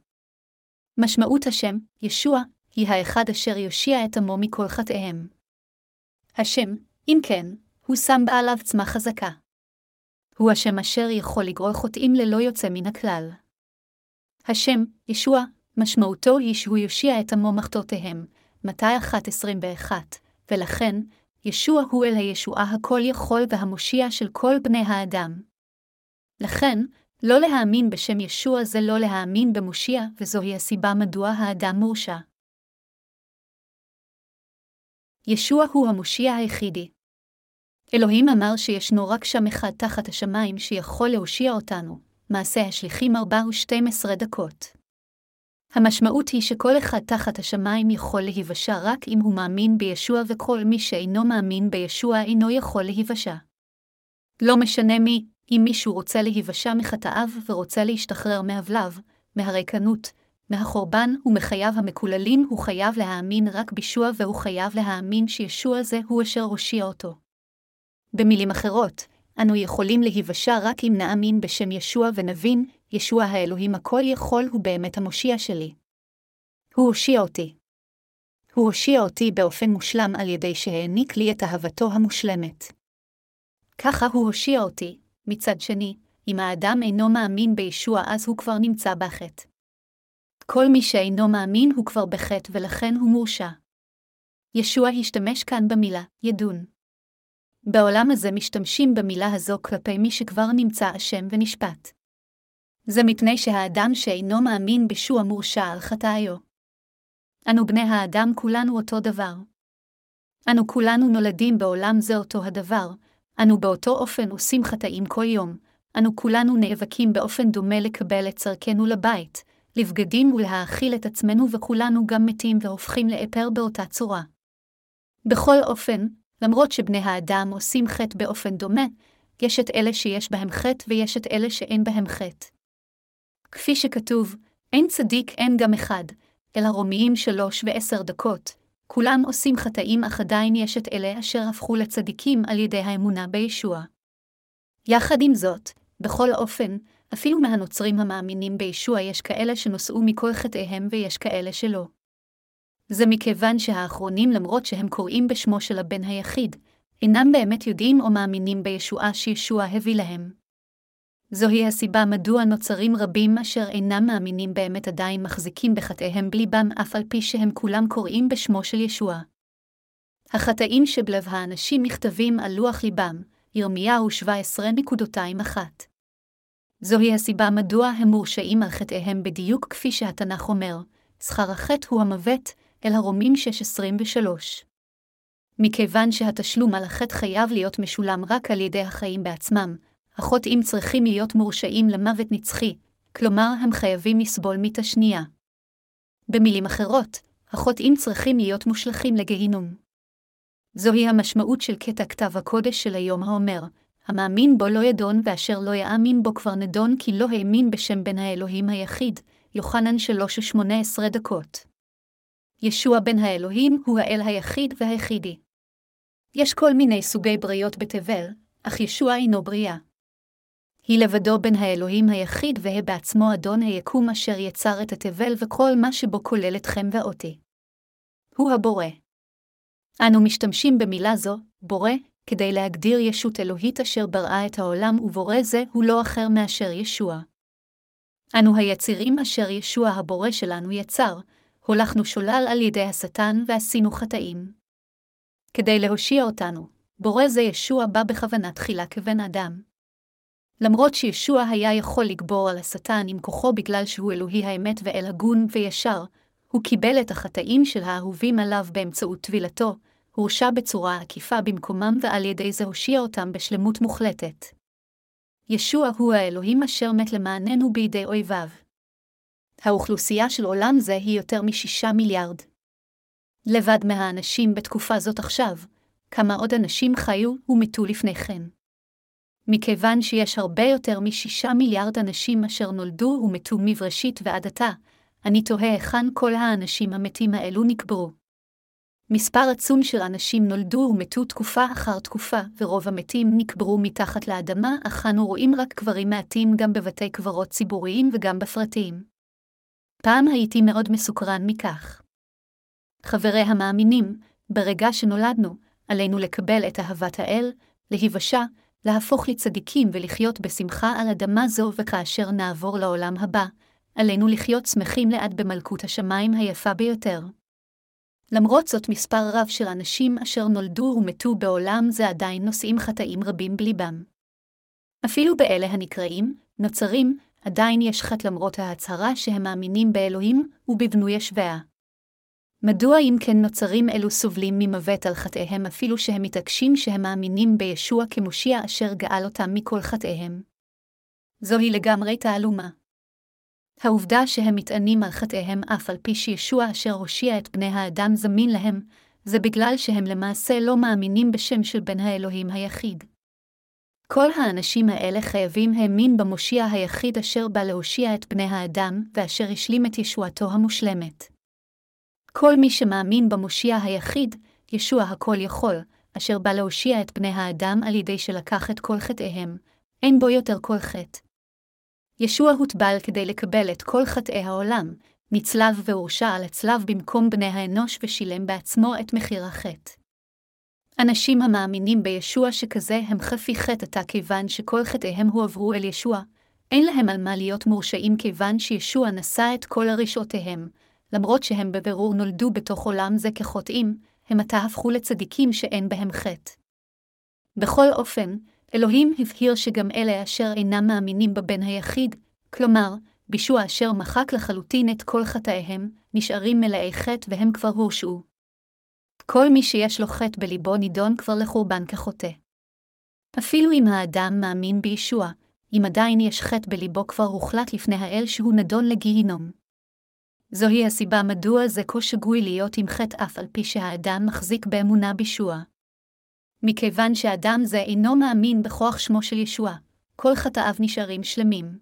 משמעות השם, ישוע, היא האחד אשר יושיע את עמו מכל חטאיהם. השם, אם כן, הוא שם בעליו צמח חזקה. הוא השם אשר יכול לגרור חוטאים ללא יוצא מן הכלל. השם, ישוע, משמעותו היא שהוא יושיע את עמו מחטאותיהם, מתי 1.21, ולכן, ישוע הוא אל הישועה הכל יכול והמושיע של כל בני האדם. לכן, לא להאמין בשם ישוע זה לא להאמין במושיע, וזוהי הסיבה מדוע האדם מורשע. ישוע הוא המושיע היחידי. אלוהים אמר שישנו רק שם אחד תחת השמיים שיכול להושיע אותנו, מעשה השליחים 4 ו-12 דקות. המשמעות היא שכל אחד תחת השמיים יכול להיוושע רק אם הוא מאמין בישוע וכל מי שאינו מאמין בישוע אינו יכול להיוושע. לא משנה מי, אם מישהו רוצה להיוושע מחטאיו ורוצה להשתחרר מהבלב, מהריקנות, מהחורבן ומחייו המקוללים, הוא חייב להאמין רק בישוע והוא חייב להאמין שישוע זה הוא אשר הושיע אותו. במילים אחרות, אנו יכולים להיוושע רק אם נאמין בשם ישוע ונבין, ישוע האלוהים הכל יכול הוא באמת המושיע שלי. הוא הושיע אותי. הוא הושיע אותי באופן מושלם על ידי שהעניק לי את אהבתו המושלמת. ככה הוא הושיע אותי, מצד שני, אם האדם אינו מאמין בישוע אז הוא כבר נמצא בחטא. כל מי שאינו מאמין הוא כבר בחטא ולכן הוא מורשע. ישוע השתמש כאן במילה ידון. בעולם הזה משתמשים במילה הזו כלפי מי שכבר נמצא אשם ונשפט. זה מפני שהאדם שאינו מאמין בישוע מורשע על חטאיו. אנו בני האדם כולנו אותו דבר. אנו כולנו נולדים בעולם זה אותו הדבר, אנו באותו אופן עושים חטאים כל יום, אנו כולנו נאבקים באופן דומה לקבל את צרכנו לבית, לבגדים ולהאכיל את עצמנו וכולנו גם מתים והופכים לאפר באותה צורה. בכל אופן, למרות שבני האדם עושים חטא באופן דומה, יש את אלה שיש בהם חטא ויש את אלה שאין בהם חטא. כפי שכתוב, אין צדיק אין גם אחד, אלא רומיים שלוש ועשר דקות, כולם עושים חטאים אך עדיין יש את אלה אשר הפכו לצדיקים על ידי האמונה בישוע. יחד עם זאת, בכל אופן, אפילו מהנוצרים המאמינים בישוע יש כאלה שנושאו מכל חטאיהם ויש כאלה שלא. זה מכיוון שהאחרונים למרות שהם קוראים בשמו של הבן היחיד, אינם באמת יודעים או מאמינים בישועה שישוע הביא להם. זוהי הסיבה מדוע נוצרים רבים אשר אינם מאמינים באמת עדיין מחזיקים בחטאיהם בליבם אף על פי שהם כולם קוראים בשמו של ישוע. החטאים שבלב האנשים נכתבים על לוח ליבם, ירמיהו 17.21. זוהי הסיבה מדוע הם מורשעים על חטאיהם בדיוק כפי שהתנ"ך אומר, שכר החטא הוא המוות, אל הרומים 6.23. מכיוון שהתשלום על החטא חייב להיות משולם רק על ידי החיים בעצמם, החוטאים צריכים להיות מורשעים למוות נצחי, כלומר הם חייבים לסבול מיתה שנייה. במילים אחרות, החוטאים צריכים להיות מושלכים לגהינום. זוהי המשמעות של קטע כתב הקודש של היום האומר, המאמין בו לא ידון ואשר לא יאמין בו כבר נדון כי לא האמין בשם בן האלוהים היחיד, יוחנן 3-18 דקות. ישוע בן האלוהים הוא האל היחיד והיחידי. יש כל מיני סוגי בריות בתבל, אך ישוע אינו בריאה. היא לבדו בן האלוהים היחיד והא בעצמו אדון היקום אשר יצר את התבל וכל מה שבו כולל אתכם ואותי. הוא הבורא. אנו משתמשים במילה זו, בורא, כדי להגדיר ישות אלוהית אשר בראה את העולם ובורא זה הוא לא אחר מאשר ישוע. אנו היצירים אשר ישוע הבורא שלנו יצר, הולכנו שולל על ידי השטן ועשינו חטאים. כדי להושיע אותנו, בורא זה ישוע בא בכוונה תחילה כבן אדם. למרות שישוע היה יכול לגבור על השטן עם כוחו בגלל שהוא אלוהי האמת ואל הגון וישר, הוא קיבל את החטאים של האהובים עליו באמצעות טבילתו, הורשע בצורה עקיפה במקומם ועל ידי זה הושיע אותם בשלמות מוחלטת. ישוע הוא האלוהים אשר מת למעננו בידי אויביו. האוכלוסייה של עולם זה היא יותר משישה מיליארד. לבד מהאנשים בתקופה זאת עכשיו, כמה עוד אנשים חיו ומתו לפני כן. מכיוון שיש הרבה יותר משישה מיליארד אנשים אשר נולדו ומתו מבראשית ועד עתה, אני תוהה היכן כל האנשים המתים האלו נקברו. מספר עצום של אנשים נולדו ומתו תקופה אחר תקופה, ורוב המתים נקברו מתחת לאדמה, אך אנו רואים רק קברים מעטים גם בבתי קברות ציבוריים וגם בפרטיים. פעם הייתי מאוד מסוקרן מכך. חברי המאמינים, ברגע שנולדנו, עלינו לקבל את אהבת האל, להיוושע, להפוך לצדיקים ולחיות בשמחה על אדמה זו, וכאשר נעבור לעולם הבא, עלינו לחיות שמחים לעד במלכות השמיים היפה ביותר. למרות זאת, מספר רב של אנשים אשר נולדו ומתו בעולם זה עדיין נושאים חטאים רבים בליבם. אפילו באלה הנקראים, נוצרים, עדיין יש חטא למרות ההצהרה שהם מאמינים באלוהים ובבנוי השבעה. מדוע אם כן נוצרים אלו סובלים ממוות על חטאיהם אפילו שהם מתעקשים שהם מאמינים בישוע כמושיע אשר גאל אותם מכל חטאיהם? זוהי לגמרי תעלומה. העובדה שהם מתענים על חטאיהם אף על פי שישוע אשר הושיע את בני האדם זמין להם, זה בגלל שהם למעשה לא מאמינים בשם של בן האלוהים היחיד. כל האנשים האלה חייבים האמין במושיע היחיד אשר בא להושיע את בני האדם, ואשר השלים את ישועתו המושלמת. כל מי שמאמין במושיע היחיד, ישוע הכל יכול, אשר בא להושיע את בני האדם על ידי שלקח את כל חטאיהם, אין בו יותר כל חטא. ישוע הוטבל כדי לקבל את כל חטאי העולם, נצלב והורשע על הצלב במקום בני האנוש ושילם בעצמו את מחיר החטא. אנשים המאמינים בישוע שכזה הם חפי חטא עתה כיוון שכל חטאיהם הועברו אל ישוע, אין להם על מה להיות מורשעים כיוון שישוע נשא את כל הרשעותיהם, למרות שהם בבירור נולדו בתוך עולם זה כחוטאים, הם עתה הפכו לצדיקים שאין בהם חטא. בכל אופן, אלוהים הבהיר שגם אלה אשר אינם מאמינים בבן היחיד, כלומר, בישוע אשר מחק לחלוטין את כל חטאיהם, נשארים מלאי חטא והם כבר הורשעו. כל מי שיש לו חטא בליבו נידון כבר לחורבן כחוטא. אפילו אם האדם מאמין בישוע, אם עדיין יש חטא בליבו כבר הוחלט לפני האל שהוא נדון לגיהינום. זוהי הסיבה מדוע זה כה שגוי להיות עם חטא אף על פי שהאדם מחזיק באמונה בישוע. מכיוון שאדם זה אינו מאמין בכוח שמו של ישוע, כל חטאיו נשארים שלמים.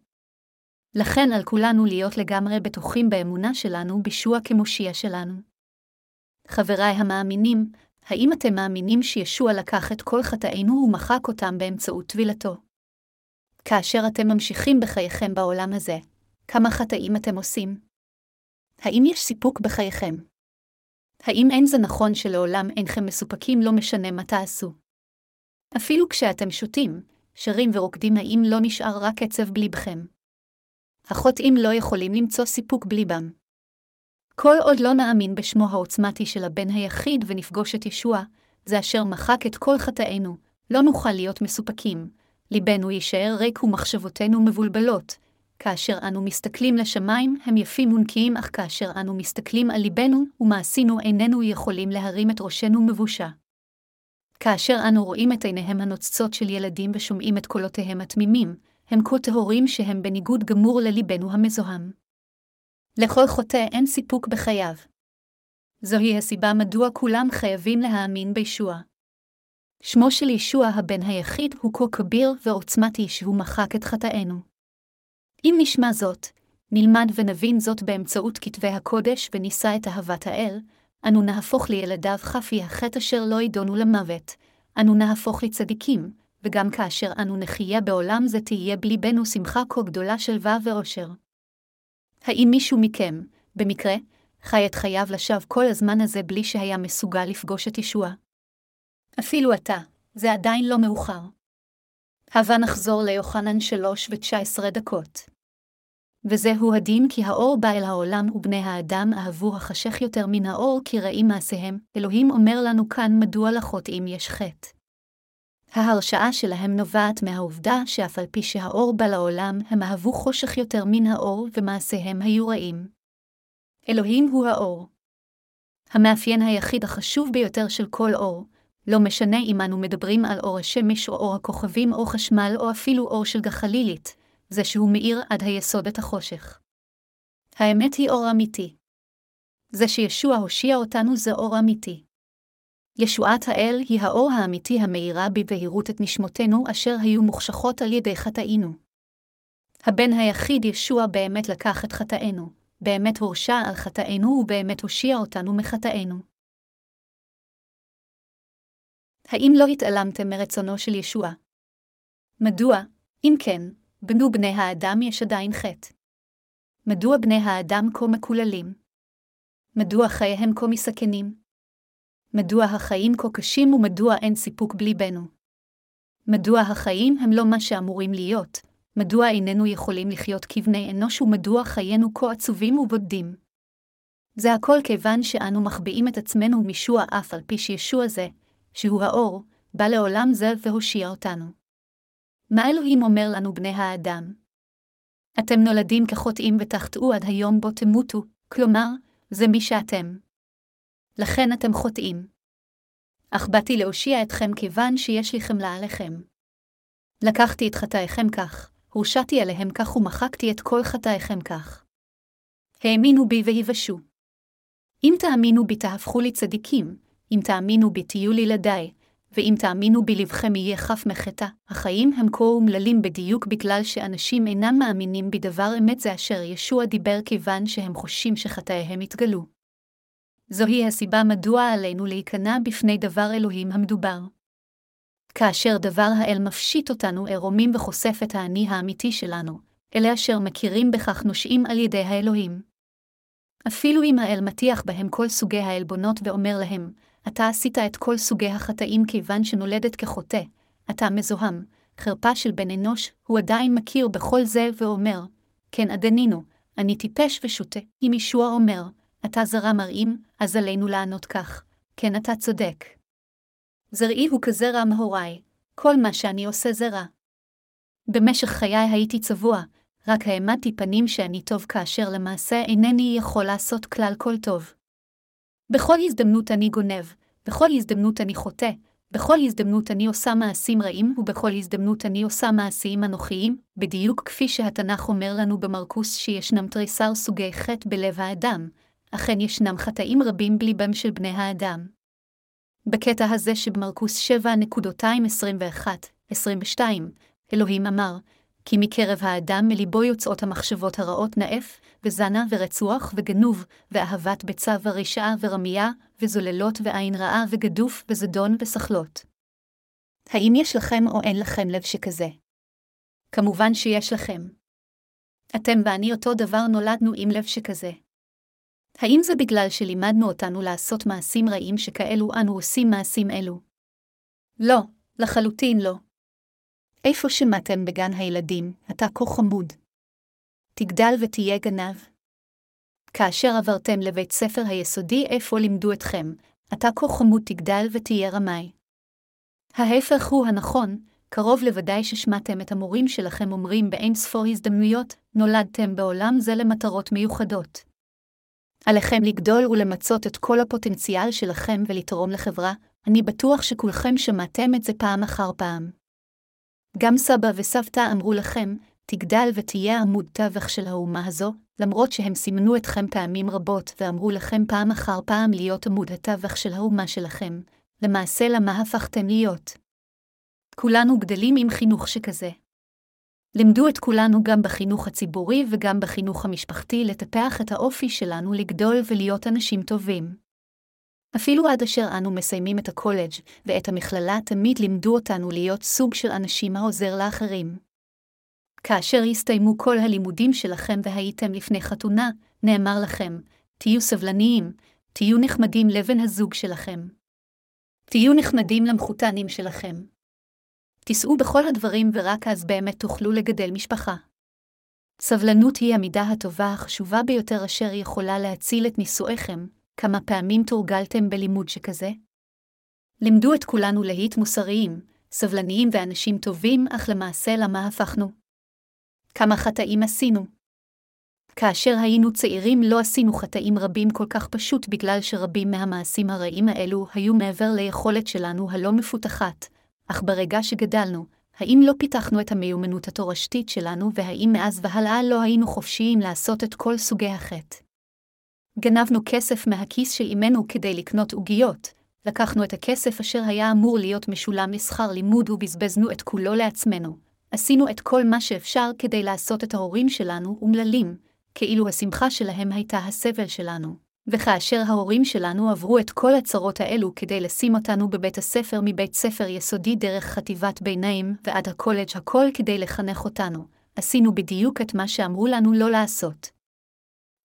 לכן על כולנו להיות לגמרי בטוחים באמונה שלנו בישוע כמושיע שלנו. חבריי המאמינים, האם אתם מאמינים שישוע לקח את כל חטאינו ומחק אותם באמצעות טבילתו? כאשר אתם ממשיכים בחייכם בעולם הזה, כמה חטאים אתם עושים? האם יש סיפוק בחייכם? האם אין זה נכון שלעולם אינכם מסופקים לא משנה מה תעשו? אפילו כשאתם שותים, שרים ורוקדים האם לא נשאר רק עצב בליבכם? החוטאים לא יכולים למצוא סיפוק בליבם. כל עוד לא נאמין בשמו העוצמתי של הבן היחיד ונפגוש את ישוע, זה אשר מחק את כל חטאינו, לא נוכל להיות מסופקים. ליבנו יישאר ריק ומחשבותינו מבולבלות. כאשר אנו מסתכלים לשמיים, הם יפים ונקיים, אך כאשר אנו מסתכלים על ליבנו ומעשינו איננו יכולים להרים את ראשנו מבושה. כאשר אנו רואים את עיניהם הנוצצות של ילדים ושומעים את קולותיהם התמימים, הם כה טהורים שהם בניגוד גמור לליבנו המזוהם. לכל חוטא אין סיפוק בחייו. זוהי הסיבה מדוע כולם חייבים להאמין בישוע. שמו של ישוע הבן היחיד הוא כה כביר ועוצמתי שהוא מחק את חטאינו. אם נשמע זאת, נלמד ונבין זאת באמצעות כתבי הקודש ונישא את אהבת האל, אנו נהפוך לילדיו חפי החטא אשר לא ידונו למוות, אנו נהפוך לצדיקים, וגם כאשר אנו נחיה בעולם זה תהיה בליבנו שמחה כה גדולה שלווה ואושר. האם מישהו מכם, במקרה, חי את חייו לשווא כל הזמן הזה בלי שהיה מסוגל לפגוש את ישוע? אפילו אתה, זה עדיין לא מאוחר. הבה נחזור ליוחנן שלוש ותשע עשרה דקות. וזהו הדין כי האור בא אל העולם ובני האדם אהבו החשך יותר מן האור כי רעים מעשיהם, אלוהים אומר לנו כאן מדוע לחוטאים יש חטא. ההרשעה שלהם נובעת מהעובדה שאף על פי שהאור בא לעולם, הם אהבו חושך יותר מן האור ומעשיהם היו רעים. אלוהים הוא האור. המאפיין היחיד החשוב ביותר של כל אור, לא משנה אם אנו מדברים על אור השמש או אור הכוכבים או חשמל או אפילו אור של גחלילית, זה שהוא מאיר עד היסוד את החושך. האמת היא אור אמיתי. זה שישוע הושיע אותנו זה אור אמיתי. ישועת האל היא האור האמיתי המאירה בבהירות את נשמותינו אשר היו מוחשכות על ידי חטאינו. הבן היחיד ישוע באמת לקח את חטאינו, באמת הורשע על חטאינו ובאמת הושיע אותנו מחטאינו. האם לא התעלמתם מרצונו של ישוע? מדוע, אם כן, בנו בני האדם יש עדיין חטא? מדוע בני האדם כה מקוללים? מדוע חייהם כה מסכנים? מדוע החיים כה קשים ומדוע אין סיפוק בליבנו? מדוע החיים הם לא מה שאמורים להיות? מדוע איננו יכולים לחיות כבני אנוש ומדוע חיינו כה עצובים ובודדים? זה הכל כיוון שאנו מחביאים את עצמנו משוע אף על פי שישוע זה, שהוא האור, בא לעולם זה והושיע אותנו. מה אלוהים אומר לנו בני האדם? אתם נולדים כחוטאים ותחטאו עד היום בו תמותו, כלומר, זה מי שאתם. לכן אתם חוטאים. אך באתי להושיע אתכם כיוון שיש לי חמלה עליכם. לקחתי את חטאיכם כך, הורשעתי עליהם כך ומחקתי את כל חטאיכם כך. האמינו בי ויבשו. אם תאמינו בי תהפכו לי צדיקים, אם תאמינו בי תהיו לי לדי, ואם תאמינו בי לבכם יהיה חף מחטא, החיים הם כה אומללים בדיוק בגלל שאנשים אינם מאמינים בדבר אמת זה אשר ישוע דיבר כיוון שהם חושים שחטאיהם יתגלו. זוהי הסיבה מדוע עלינו להיכנע בפני דבר אלוהים המדובר. כאשר דבר האל מפשיט אותנו ערומים וחושף את האני האמיתי שלנו, אלה אשר מכירים בכך נושעים על ידי האלוהים. אפילו אם האל מטיח בהם כל סוגי העלבונות ואומר להם, אתה עשית את כל סוגי החטאים כיוון שנולדת כחוטא, אתה מזוהם, חרפה של בן אנוש, הוא עדיין מכיר בכל זה ואומר, כן אדנינו, אני טיפש ושוטה. אם ישוע אומר, אתה זרע מרעים, אז עלינו לענות כך, כן אתה צודק. זרעי הוא כזרע מהוריי, כל מה שאני עושה זה רע. במשך חיי הייתי צבוע, רק העמדתי פנים שאני טוב כאשר למעשה אינני יכול לעשות כלל כל טוב. בכל הזדמנות אני גונב, בכל הזדמנות אני חוטא, בכל הזדמנות אני עושה מעשים רעים, ובכל הזדמנות אני עושה מעשים אנוכיים, בדיוק כפי שהתנ"ך אומר לנו במרקוס שישנם תריסר סוגי חטא בלב האדם, אכן ישנם חטאים רבים בליבם של בני האדם. בקטע הזה שבמרקוס 7.221-22, אלוהים אמר, כי מקרב האדם מליבו יוצאות המחשבות הרעות נאף, וזנה ורצוח וגנוב, ואהבת ביצה ורשעה ורמייה, וזוללות ועין רעה וגדוף וזדון וסחלות. האם יש לכם או אין לכם לב שכזה? כמובן שיש לכם. אתם ואני אותו דבר נולדנו עם לב שכזה. האם זה בגלל שלימדנו אותנו לעשות מעשים רעים שכאלו אנו עושים מעשים אלו? לא, לחלוטין לא. איפה שמעתם בגן הילדים, אתה כה חמוד. תגדל ותהיה גנב. כאשר עברתם לבית ספר היסודי איפה לימדו אתכם, אתה כה חמוד תגדל ותהיה רמאי. ההפך הוא הנכון, קרוב לוודאי ששמעתם את המורים שלכם אומרים באין ספור הזדמנויות, נולדתם בעולם זה למטרות מיוחדות. עליכם לגדול ולמצות את כל הפוטנציאל שלכם ולתרום לחברה, אני בטוח שכולכם שמעתם את זה פעם אחר פעם. גם סבא וסבתא אמרו לכם, תגדל ותהיה עמוד תווך של האומה הזו, למרות שהם סימנו אתכם פעמים רבות ואמרו לכם פעם אחר פעם להיות עמוד התווך של האומה שלכם, למעשה למה הפכתם להיות. כולנו גדלים עם חינוך שכזה. לימדו את כולנו גם בחינוך הציבורי וגם בחינוך המשפחתי לטפח את האופי שלנו לגדול ולהיות אנשים טובים. אפילו עד אשר אנו מסיימים את הקולג' ואת המכללה תמיד לימדו אותנו להיות סוג של אנשים העוזר לאחרים. כאשר הסתיימו כל הלימודים שלכם והייתם לפני חתונה, נאמר לכם, תהיו סבלניים, תהיו נחמדים לבן הזוג שלכם. תהיו נחמדים למחותנים שלכם. תיסעו בכל הדברים ורק אז באמת תוכלו לגדל משפחה. סבלנות היא המידה הטובה החשובה ביותר אשר יכולה להציל את נישואיכם, כמה פעמים תורגלתם בלימוד שכזה? לימדו את כולנו להיט מוסריים, סבלניים ואנשים טובים, אך למעשה למה הפכנו? כמה חטאים עשינו? כאשר היינו צעירים לא עשינו חטאים רבים כל כך פשוט בגלל שרבים מהמעשים הרעים האלו היו מעבר ליכולת שלנו הלא מפותחת, אך ברגע שגדלנו, האם לא פיתחנו את המיומנות התורשתית שלנו והאם מאז והלאה לא היינו חופשיים לעשות את כל סוגי החטא? גנבנו כסף מהכיס של אמנו כדי לקנות עוגיות, לקחנו את הכסף אשר היה אמור להיות משולם לשכר לימוד ובזבזנו את כולו לעצמנו. עשינו את כל מה שאפשר כדי לעשות את ההורים שלנו אומללים, כאילו השמחה שלהם הייתה הסבל שלנו. וכאשר ההורים שלנו עברו את כל הצרות האלו כדי לשים אותנו בבית הספר מבית ספר יסודי דרך חטיבת ביניים ועד הקולג' הכל כדי לחנך אותנו, עשינו בדיוק את מה שאמרו לנו לא לעשות.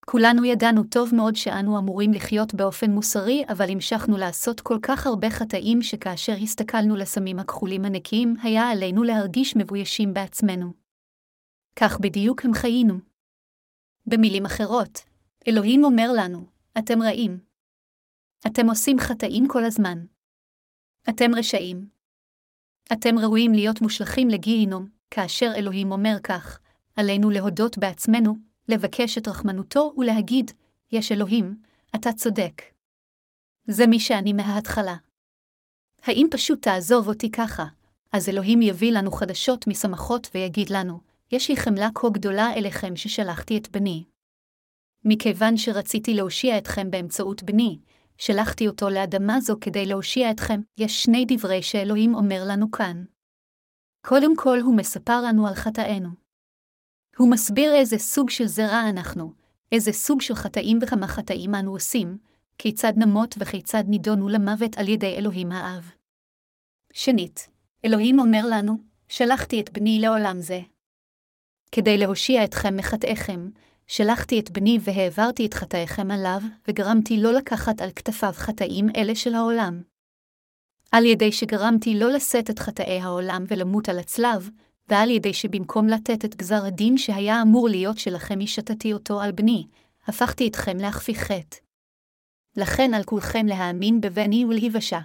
כולנו ידענו טוב מאוד שאנו אמורים לחיות באופן מוסרי, אבל המשכנו לעשות כל כך הרבה חטאים שכאשר הסתכלנו לסמים הכחולים הנקיים, היה עלינו להרגיש מבוישים בעצמנו. כך בדיוק הם חיינו. במילים אחרות, אלוהים אומר לנו, אתם רעים. אתם עושים חטאים כל הזמן. אתם רשעים. אתם ראויים להיות מושלכים לגיהינום, כאשר אלוהים אומר כך, עלינו להודות בעצמנו, לבקש את רחמנותו ולהגיד, יש אלוהים, אתה צודק. זה מי שאני מההתחלה. האם פשוט תעזוב אותי ככה, אז אלוהים יביא לנו חדשות משמחות ויגיד לנו, יש לי חמלה כה גדולה אליכם ששלחתי את בני. מכיוון שרציתי להושיע אתכם באמצעות בני, שלחתי אותו לאדמה זו כדי להושיע אתכם, יש שני דברי שאלוהים אומר לנו כאן. קודם כל הוא מספר לנו על חטאינו. הוא מסביר איזה סוג של זרע אנחנו, איזה סוג של חטאים וכמה חטאים אנו עושים, כיצד נמות וכיצד נידונו למוות על ידי אלוהים האב. שנית, אלוהים אומר לנו, שלחתי את בני לעולם זה. כדי להושיע אתכם מחטאיכם, שלחתי את בני והעברתי את חטאיכם עליו, וגרמתי לא לקחת על כתפיו חטאים אלה של העולם. על ידי שגרמתי לא לשאת את חטאי העולם ולמות על הצלב, ועל ידי שבמקום לתת את גזר הדין שהיה אמור להיות שלכם השתתי אותו על בני, הפכתי אתכם להכפיך חטא. לכן על כולכם להאמין בבני ולהיוושע.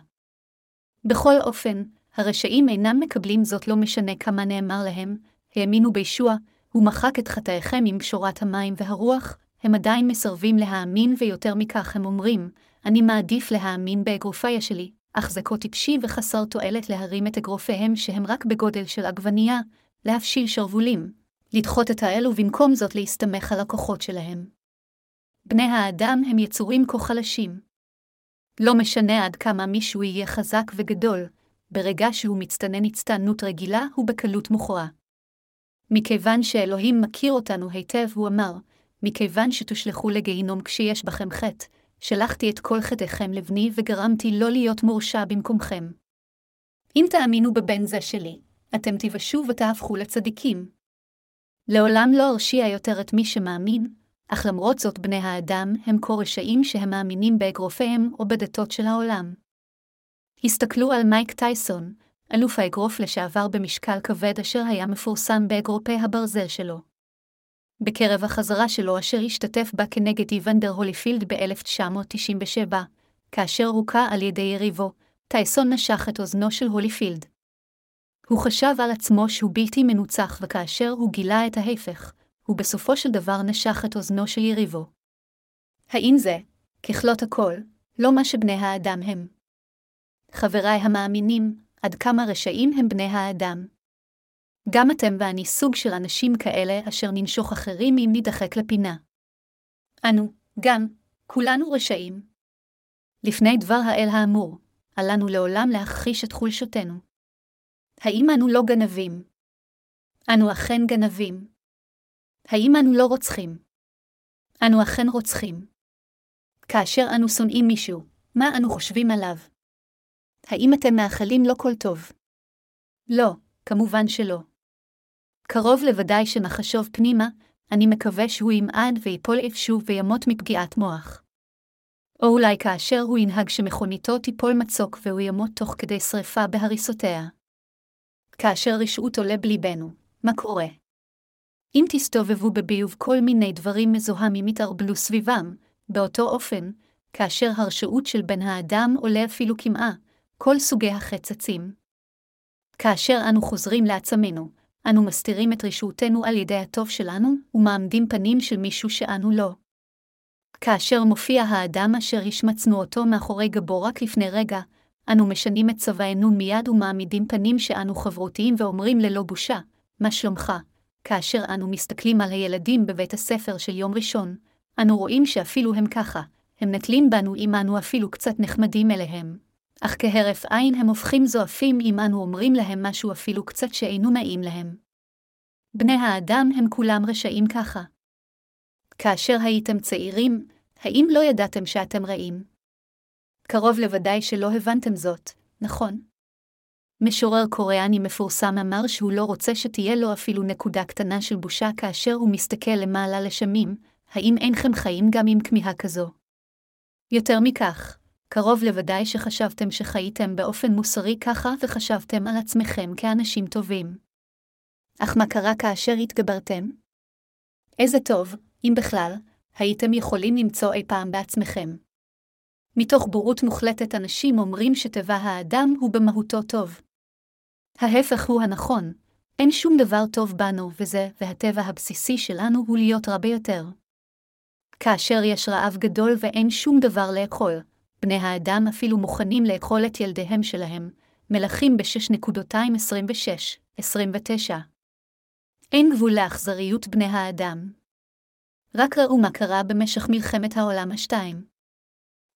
בכל אופן, הרשעים אינם מקבלים זאת לא משנה כמה נאמר להם, האמינו בישוע, הוא מחק את חטאיכם עם שורת המים והרוח, הם עדיין מסרבים להאמין ויותר מכך הם אומרים, אני מעדיף להאמין באגרופיה שלי, אך זה כה טיפשי וחסר תועלת להרים את אגרופיהם שהם רק בגודל של עגבנייה, להפשיל שרוולים, לדחות את האל ובמקום זאת להסתמך על הכוחות שלהם. בני האדם הם יצורים כה חלשים. לא משנה עד כמה מישהו יהיה חזק וגדול, ברגע שהוא מצטנן הצטענות רגילה, הוא בקלות מוכרע. מכיוון שאלוהים מכיר אותנו היטב, הוא אמר, מכיוון שתושלכו לגיהינום כשיש בכם חטא, שלחתי את כל חטאיכם לבני וגרמתי לא להיות מורשע במקומכם. אם תאמינו בבן זה שלי, אתם תיוושעו ותהפכו לצדיקים. לעולם לא ארשיע יותר את מי שמאמין, אך למרות זאת בני האדם הם כה רשעים שהם מאמינים באגרופיהם או בדתות של העולם. הסתכלו על מייק טייסון, אלוף האגרוף לשעבר במשקל כבד אשר היה מפורסם באגרופי הברזל שלו. בקרב החזרה שלו אשר השתתף בה כנגד איוונדר הוליפילד ב-1997, כאשר הוכה על ידי יריבו, טייסון נשך את אוזנו של הוליפילד. הוא חשב על עצמו שהוא בלתי מנוצח וכאשר הוא גילה את ההפך, הוא בסופו של דבר נשך את אוזנו של יריבו. האם זה, ככלות הכל, לא מה שבני האדם הם? חבריי המאמינים, עד כמה רשעים הם בני האדם. גם אתם ואני סוג של אנשים כאלה אשר ננשוך אחרים אם נידחק לפינה. אנו, גם, כולנו רשעים. לפני דבר האל האמור, עלינו לעולם להכחיש את חולשותנו. האם אנו לא גנבים? אנו אכן גנבים. האם אנו לא רוצחים? אנו אכן רוצחים. כאשר אנו שונאים מישהו, מה אנו חושבים עליו? האם אתם מאחלים לו כל טוב? לא, כמובן שלא. קרוב לוודאי שנחשוב פנימה, אני מקווה שהוא ימעד ויפול איפשהו וימות מפגיעת מוח. או אולי כאשר הוא ינהג שמכוניתו תיפול מצוק והוא ימות תוך כדי שרפה בהריסותיה. כאשר רשעות עולה בליבנו, מה קורה? אם תסתובבו בביוב כל מיני דברים מזוהמים יתערבלו סביבם, באותו אופן, כאשר הרשעות של בן האדם עולה אפילו כמעה, כל סוגי החצצים. כאשר אנו חוזרים לעצמנו, אנו מסתירים את רשעותנו על ידי הטוב שלנו, ומעמדים פנים של מישהו שאנו לא. כאשר מופיע האדם אשר השמצנו אותו מאחורי גבו רק לפני רגע, אנו משנים את צבענו מיד ומעמידים פנים שאנו חברותיים ואומרים ללא בושה, מה שלומך? כאשר אנו מסתכלים על הילדים בבית הספר של יום ראשון, אנו רואים שאפילו הם ככה, הם נטלים בנו אם אנו אפילו קצת נחמדים אליהם. אך כהרף עין הם הופכים זועפים אם אנו אומרים להם משהו אפילו קצת שאינו נעים להם. בני האדם הם כולם רשעים ככה. כאשר הייתם צעירים, האם לא ידעתם שאתם רעים? קרוב לוודאי שלא הבנתם זאת, נכון? משורר קוריאני מפורסם אמר שהוא לא רוצה שתהיה לו אפילו נקודה קטנה של בושה כאשר הוא מסתכל למעלה לשמים, האם אינכם חיים גם עם כמיהה כזו? יותר מכך, קרוב לוודאי שחשבתם שחייתם באופן מוסרי ככה וחשבתם על עצמכם כאנשים טובים. אך מה קרה כאשר התגברתם? איזה טוב, אם בכלל, הייתם יכולים למצוא אי פעם בעצמכם. מתוך בורות מוחלטת אנשים אומרים שטבע האדם הוא במהותו טוב. ההפך הוא הנכון, אין שום דבר טוב בנו וזה, והטבע הבסיסי שלנו הוא להיות רע ביותר. כאשר יש רעב גדול ואין שום דבר לאכול, בני האדם אפילו מוכנים לאכול את ילדיהם שלהם, מלכים ב-6.226-29. אין גבול לאכזריות בני האדם. רק ראו מה קרה במשך מלחמת העולם השתיים.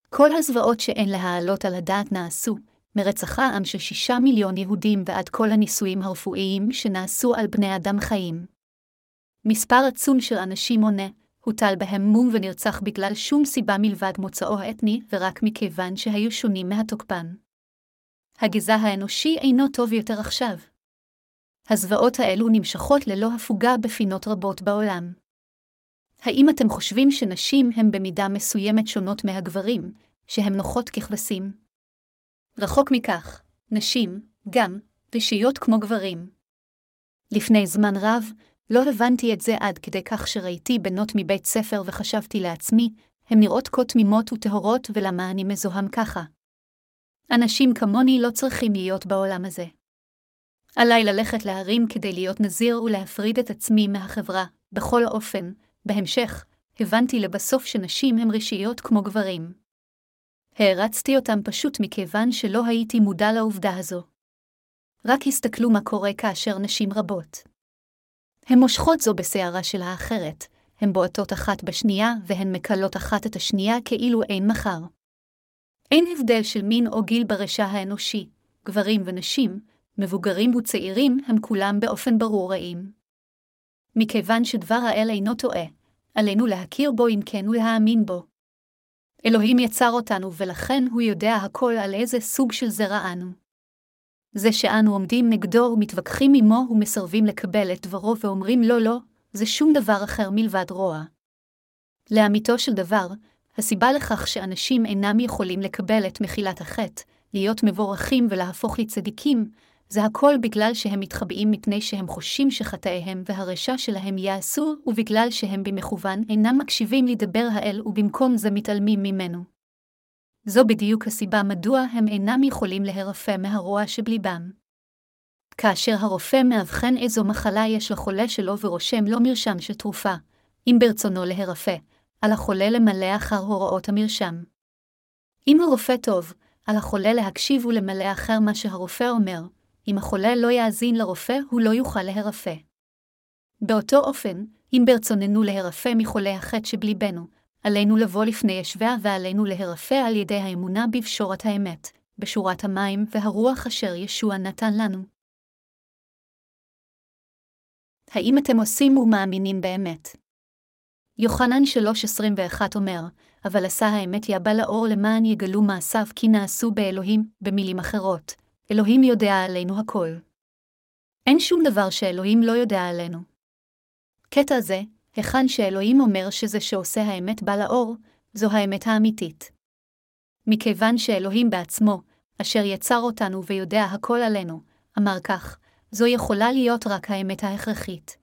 כל הזוועות שאין להעלות על הדעת נעשו, מרצח העם של שישה מיליון יהודים ועד כל הניסויים הרפואיים שנעשו על בני אדם חיים. מספר עצום של אנשים מונה, הוטל בהם מום ונרצח בגלל שום סיבה מלבד מוצאו האתני ורק מכיוון שהיו שונים מהתוקפן. הגזע האנושי אינו טוב יותר עכשיו. הזוועות האלו נמשכות ללא הפוגה בפינות רבות בעולם. האם אתם חושבים שנשים הן במידה מסוימת שונות מהגברים, שהן נוחות ככבשים? רחוק מכך, נשים, גם, רשיות כמו גברים. לפני זמן רב, לא הבנתי את זה עד כדי כך שראיתי בנות מבית ספר וחשבתי לעצמי, הן נראות כה תמימות וטהורות ולמה אני מזוהם ככה. אנשים כמוני לא צריכים להיות בעולם הזה. עליי ללכת להרים כדי להיות נזיר ולהפריד את עצמי מהחברה, בכל אופן, בהמשך, הבנתי לבסוף שנשים הן רשיות כמו גברים. הערצתי אותם פשוט מכיוון שלא הייתי מודע לעובדה הזו. רק הסתכלו מה קורה כאשר נשים רבות. הן מושכות זו בשערה של האחרת, הן בועטות אחת בשנייה והן מקלות אחת את השנייה כאילו אין מחר. אין הבדל של מין או גיל ברשע האנושי, גברים ונשים, מבוגרים וצעירים הם כולם באופן ברור רעים. מכיוון שדבר האל אינו טועה, עלינו להכיר בו אם כן ולהאמין בו. אלוהים יצר אותנו ולכן הוא יודע הכל על איזה סוג של זרע אנו. זה שאנו עומדים נגדו ומתווכחים עמו ומסרבים לקבל את דברו ואומרים לא לא, זה שום דבר אחר מלבד רוע. לאמיתו של דבר, הסיבה לכך שאנשים אינם יכולים לקבל את מחילת החטא, להיות מבורכים ולהפוך לצדיקים, זה הכל בגלל שהם מתחבאים מפני שהם חושים שחטאיהם והרשע שלהם יעשו, ובגלל שהם במכוון אינם מקשיבים לדבר האל ובמקום זה מתעלמים ממנו. זו בדיוק הסיבה מדוע הם אינם יכולים להירפא מהרוע שבליבם. כאשר הרופא מאבחן איזו מחלה יש לחולה שלו ורושם לו מרשם של תרופה, אם ברצונו להירפא, על החולה למלא אחר הוראות המרשם. אם הרופא טוב, על החולה להקשיב ולמלא אחר מה שהרופא אומר, אם החולה לא יאזין לרופא, הוא לא יוכל להירפא. באותו אופן, אם ברצוננו להירפא מחולי החטא שבליבנו, עלינו לבוא לפני ישביה ועלינו להירפא על ידי האמונה בפשורת האמת, בשורת המים והרוח אשר ישוע נתן לנו. האם אתם עושים ומאמינים באמת? יוחנן 3.21 אומר, אבל עשה האמת יבא לאור למען יגלו מעשיו כי נעשו באלוהים, במילים אחרות, אלוהים יודע עלינו הכל. אין שום דבר שאלוהים לא יודע עלינו. קטע זה, היכן שאלוהים אומר שזה שעושה האמת בא לאור, זו האמת האמיתית. מכיוון שאלוהים בעצמו, אשר יצר אותנו ויודע הכל עלינו, אמר כך, זו יכולה להיות רק האמת ההכרחית.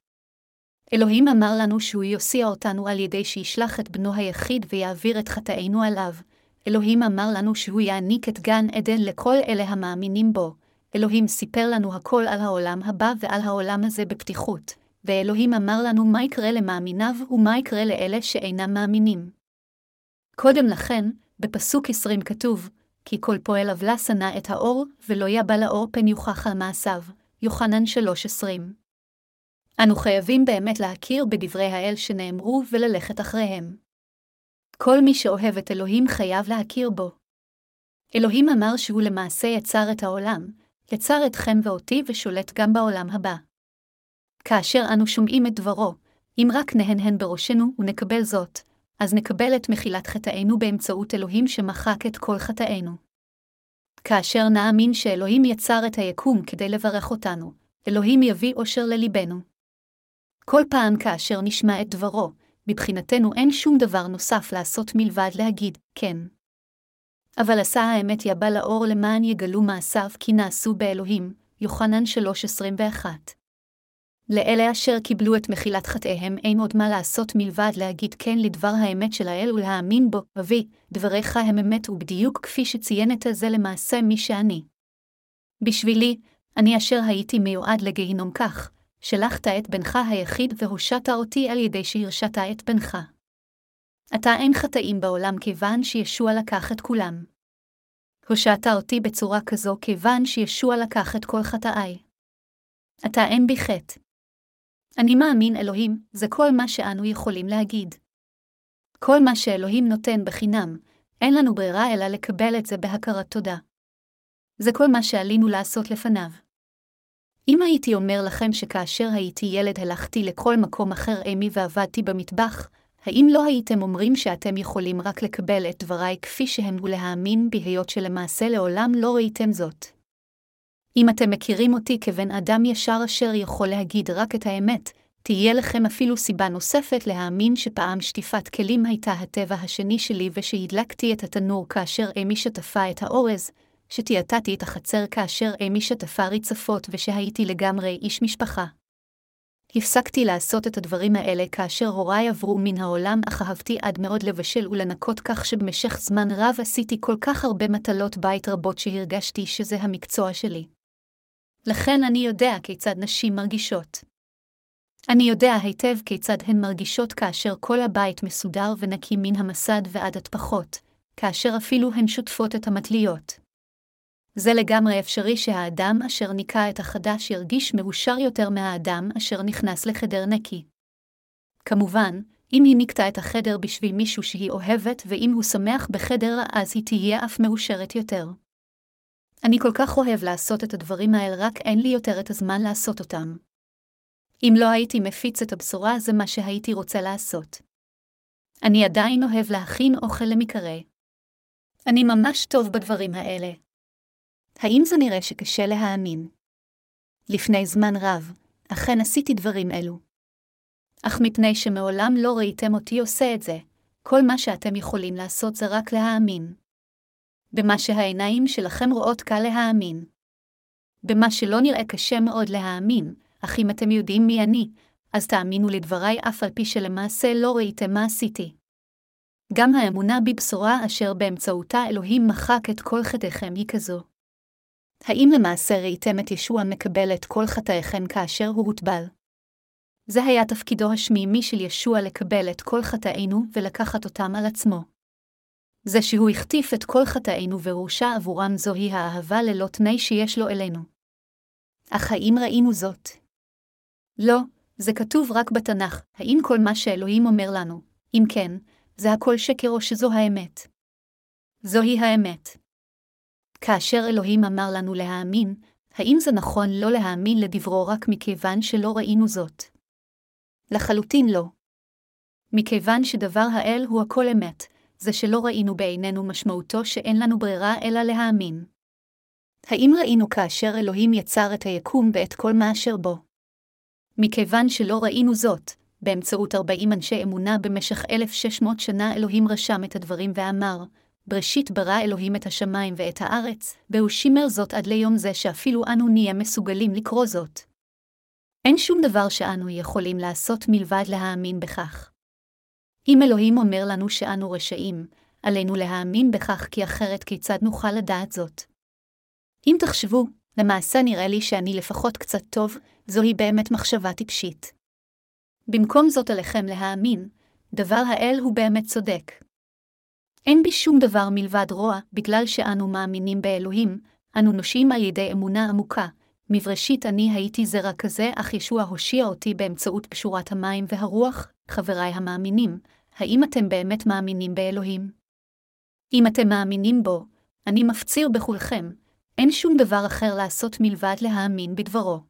אלוהים אמר לנו שהוא יוסיע אותנו על ידי שישלח את בנו היחיד ויעביר את חטאינו עליו. אלוהים אמר לנו שהוא יעניק את גן עדן לכל אלה המאמינים בו. אלוהים סיפר לנו הכל על העולם הבא ועל העולם הזה בפתיחות, ואלוהים אמר לנו מה יקרה למאמיניו ומה יקרה לאלה שאינם מאמינים. קודם לכן, בפסוק 20 כתוב, כי כל פועל עוולה שנא את האור, ולא יבא לאור פן יוכח על מעשיו. יוחנן 3.20 אנו חייבים באמת להכיר בדברי האל שנאמרו וללכת אחריהם. כל מי שאוהב את אלוהים חייב להכיר בו. אלוהים אמר שהוא למעשה יצר את העולם, יצר אתכם ואותי ושולט גם בעולם הבא. כאשר אנו שומעים את דברו, אם רק נהנהן בראשנו ונקבל זאת, אז נקבל את מחילת חטאינו באמצעות אלוהים שמחק את כל חטאינו. כאשר נאמין שאלוהים יצר את היקום כדי לברך אותנו, אלוהים יביא אושר לליבנו. כל פעם כאשר נשמע את דברו, מבחינתנו אין שום דבר נוסף לעשות מלבד להגיד, כן. אבל עשה האמת יבא לאור למען יגלו מעשיו כי נעשו באלוהים, יוחנן 3.21. לאלה אשר קיבלו את מחילת חטאיהם אין עוד מה לעשות מלבד להגיד כן לדבר האמת של האל ולהאמין בו, אבי, דבריך הם אמת ובדיוק כפי שציין את זה למעשה מי שאני. בשבילי, אני אשר הייתי מיועד לגיהינום כך, שלחת את בנך היחיד והושעת אותי על ידי שהרשעת את בנך. אתה אין חטאים בעולם כיוון שישוע לקח את כולם. הושעת אותי בצורה כזו כיוון שישוע לקח את כל חטאיי. אתה אין בי חטא. אני מאמין אלוהים, זה כל מה שאנו יכולים להגיד. כל מה שאלוהים נותן בחינם, אין לנו ברירה אלא לקבל את זה בהכרת תודה. זה כל מה שעלינו לעשות לפניו. אם הייתי אומר לכם שכאשר הייתי ילד הלכתי לכל מקום אחר אמי ועבדתי במטבח, האם לא הייתם אומרים שאתם יכולים רק לקבל את דבריי כפי שהם ולהאמין בהיות שלמעשה לעולם לא ראיתם זאת? אם אתם מכירים אותי כבן אדם ישר אשר יכול להגיד רק את האמת, תהיה לכם אפילו סיבה נוספת להאמין שפעם שטיפת כלים הייתה הטבע השני שלי ושהדלקתי את התנור כאשר אמי שטפה את האורז, שטייטתי את החצר כאשר אמי שטפה ריצפות ושהייתי לגמרי איש משפחה. הפסקתי לעשות את הדברים האלה כאשר הוריי עברו מן העולם, אך אהבתי עד מאוד לבשל ולנקות כך שבמשך זמן רב עשיתי כל כך הרבה מטלות בית רבות שהרגשתי שזה המקצוע שלי. לכן אני יודע כיצד נשים מרגישות. אני יודע היטב כיצד הן מרגישות כאשר כל הבית מסודר ונקי מן המסד ועד הטפחות, כאשר אפילו הן שוטפות את המטליות. זה לגמרי אפשרי שהאדם אשר ניקה את החדש ירגיש מאושר יותר מהאדם אשר נכנס לחדר נקי. כמובן, אם היא ניקתה את החדר בשביל מישהו שהיא אוהבת, ואם הוא שמח בחדר, אז היא תהיה אף מאושרת יותר. אני כל כך אוהב לעשות את הדברים האלה, רק אין לי יותר את הזמן לעשות אותם. אם לא הייתי מפיץ את הבשורה, זה מה שהייתי רוצה לעשות. אני עדיין אוהב להכין אוכל למקרא. אני ממש טוב בדברים האלה. האם זה נראה שקשה להאמין? לפני זמן רב, אכן עשיתי דברים אלו. אך מפני שמעולם לא ראיתם אותי עושה את זה, כל מה שאתם יכולים לעשות זה רק להאמין. במה שהעיניים שלכם רואות קל להאמין. במה שלא נראה קשה מאוד להאמין, אך אם אתם יודעים מי אני, אז תאמינו לדבריי אף על פי שלמעשה לא ראיתם מה עשיתי. גם האמונה בבשורה אשר באמצעותה אלוהים מחק את כל חטאיכם היא כזו. האם למעשה ראיתם את ישוע מקבל את כל חטאיכם כאשר הוא הוטבל? זה היה תפקידו השמימי של ישוע לקבל את כל חטאינו ולקחת אותם על עצמו. זה שהוא החטיף את כל חטאינו והורשע עבורם זוהי האהבה ללא תנאי שיש לו אלינו. אך האם ראינו זאת? לא, זה כתוב רק בתנ"ך, האם כל מה שאלוהים אומר לנו, אם כן, זה הכל שקר או שזו האמת? זוהי האמת. כאשר אלוהים אמר לנו להאמין, האם זה נכון לא להאמין לדברו רק מכיוון שלא ראינו זאת? לחלוטין לא. מכיוון שדבר האל הוא הכל אמת, זה שלא ראינו בעינינו משמעותו שאין לנו ברירה אלא להאמין. האם ראינו כאשר אלוהים יצר את היקום ואת כל מה אשר בו? מכיוון שלא ראינו זאת, באמצעות ארבעים אנשי אמונה במשך 1,600 שנה אלוהים רשם את הדברים ואמר, בראשית ברא אלוהים את השמיים ואת הארץ, והוא שימר זאת עד ליום זה שאפילו אנו נהיה מסוגלים לקרוא זאת. אין שום דבר שאנו יכולים לעשות מלבד להאמין בכך. אם אלוהים אומר לנו שאנו רשעים, עלינו להאמין בכך כי אחרת כיצד נוכל לדעת זאת. אם תחשבו, למעשה נראה לי שאני לפחות קצת טוב, זוהי באמת מחשבה טיפשית. במקום זאת עליכם להאמין, דבר האל הוא באמת צודק. אין בי שום דבר מלבד רוע, בגלל שאנו מאמינים באלוהים, אנו נושים על ידי אמונה עמוקה. מבראשית אני הייתי זרע כזה, אך ישוע הושיע אותי באמצעות פשורת המים והרוח, חבריי המאמינים, האם אתם באמת מאמינים באלוהים? אם אתם מאמינים בו, אני מפציר בכולכם, אין שום דבר אחר לעשות מלבד להאמין בדברו.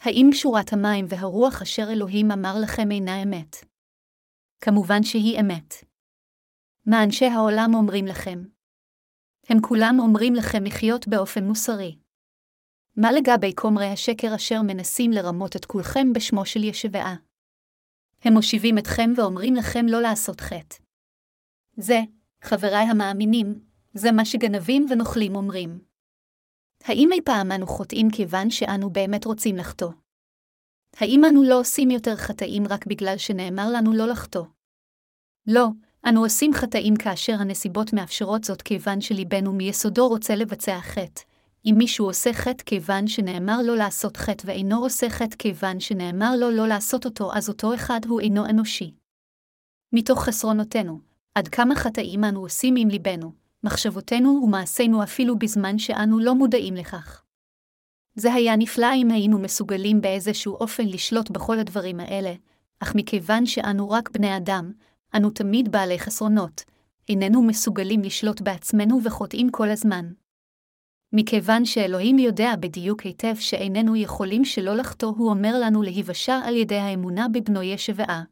האם שורת המים והרוח אשר אלוהים אמר לכם אינה אמת? כמובן שהיא אמת. מה אנשי העולם אומרים לכם? הם כולם אומרים לכם לחיות באופן מוסרי. מה לגבי כומרי השקר אשר מנסים לרמות את כולכם בשמו של ישבעה? הם מושיבים אתכם ואומרים לכם לא לעשות חטא. זה, חבריי המאמינים, זה מה שגנבים ונוכלים אומרים. האם אי פעם אנו חוטאים כיוון שאנו באמת רוצים לחטוא? האם אנו לא עושים יותר חטאים רק בגלל שנאמר לנו לא לחטוא? לא, אנו עושים חטאים כאשר הנסיבות מאפשרות זאת כיוון שליבנו מיסודו רוצה לבצע חטא. אם מישהו עושה חטא כיוון שנאמר לו לעשות חטא ואינו עושה חטא כיוון שנאמר לו לא לעשות אותו, אז אותו אחד הוא אינו אנושי. מתוך חסרונותינו, עד כמה חטאים אנו עושים עם ליבנו, מחשבותינו ומעשינו אפילו בזמן שאנו לא מודעים לכך. זה היה נפלא אם היינו מסוגלים באיזשהו אופן לשלוט בכל הדברים האלה, אך מכיוון שאנו רק בני אדם, אנו תמיד בעלי חסרונות, איננו מסוגלים לשלוט בעצמנו וחוטאים כל הזמן. מכיוון שאלוהים יודע בדיוק היטב שאיננו יכולים שלא לחטוא, הוא אומר לנו להיוושע על ידי האמונה בבנו ישבעה.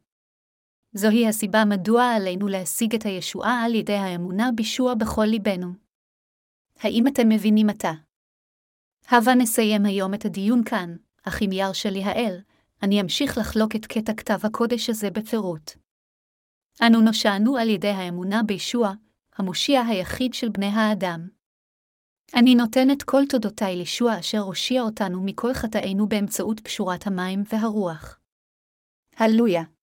זוהי הסיבה מדוע עלינו להשיג את הישועה על ידי האמונה בישוע בכל ליבנו. האם אתם מבינים עתה? הבה נסיים היום את הדיון כאן, אך אם ירשה לי האל, אני אמשיך לחלוק את קטע כתב הקודש הזה בפירוט. אנו נושענו על ידי האמונה בישוע, המושיע היחיד של בני האדם. אני נותן את כל תודותיי לישוע אשר הושיע אותנו מכל חטאינו באמצעות פשורת המים והרוח. הללויה.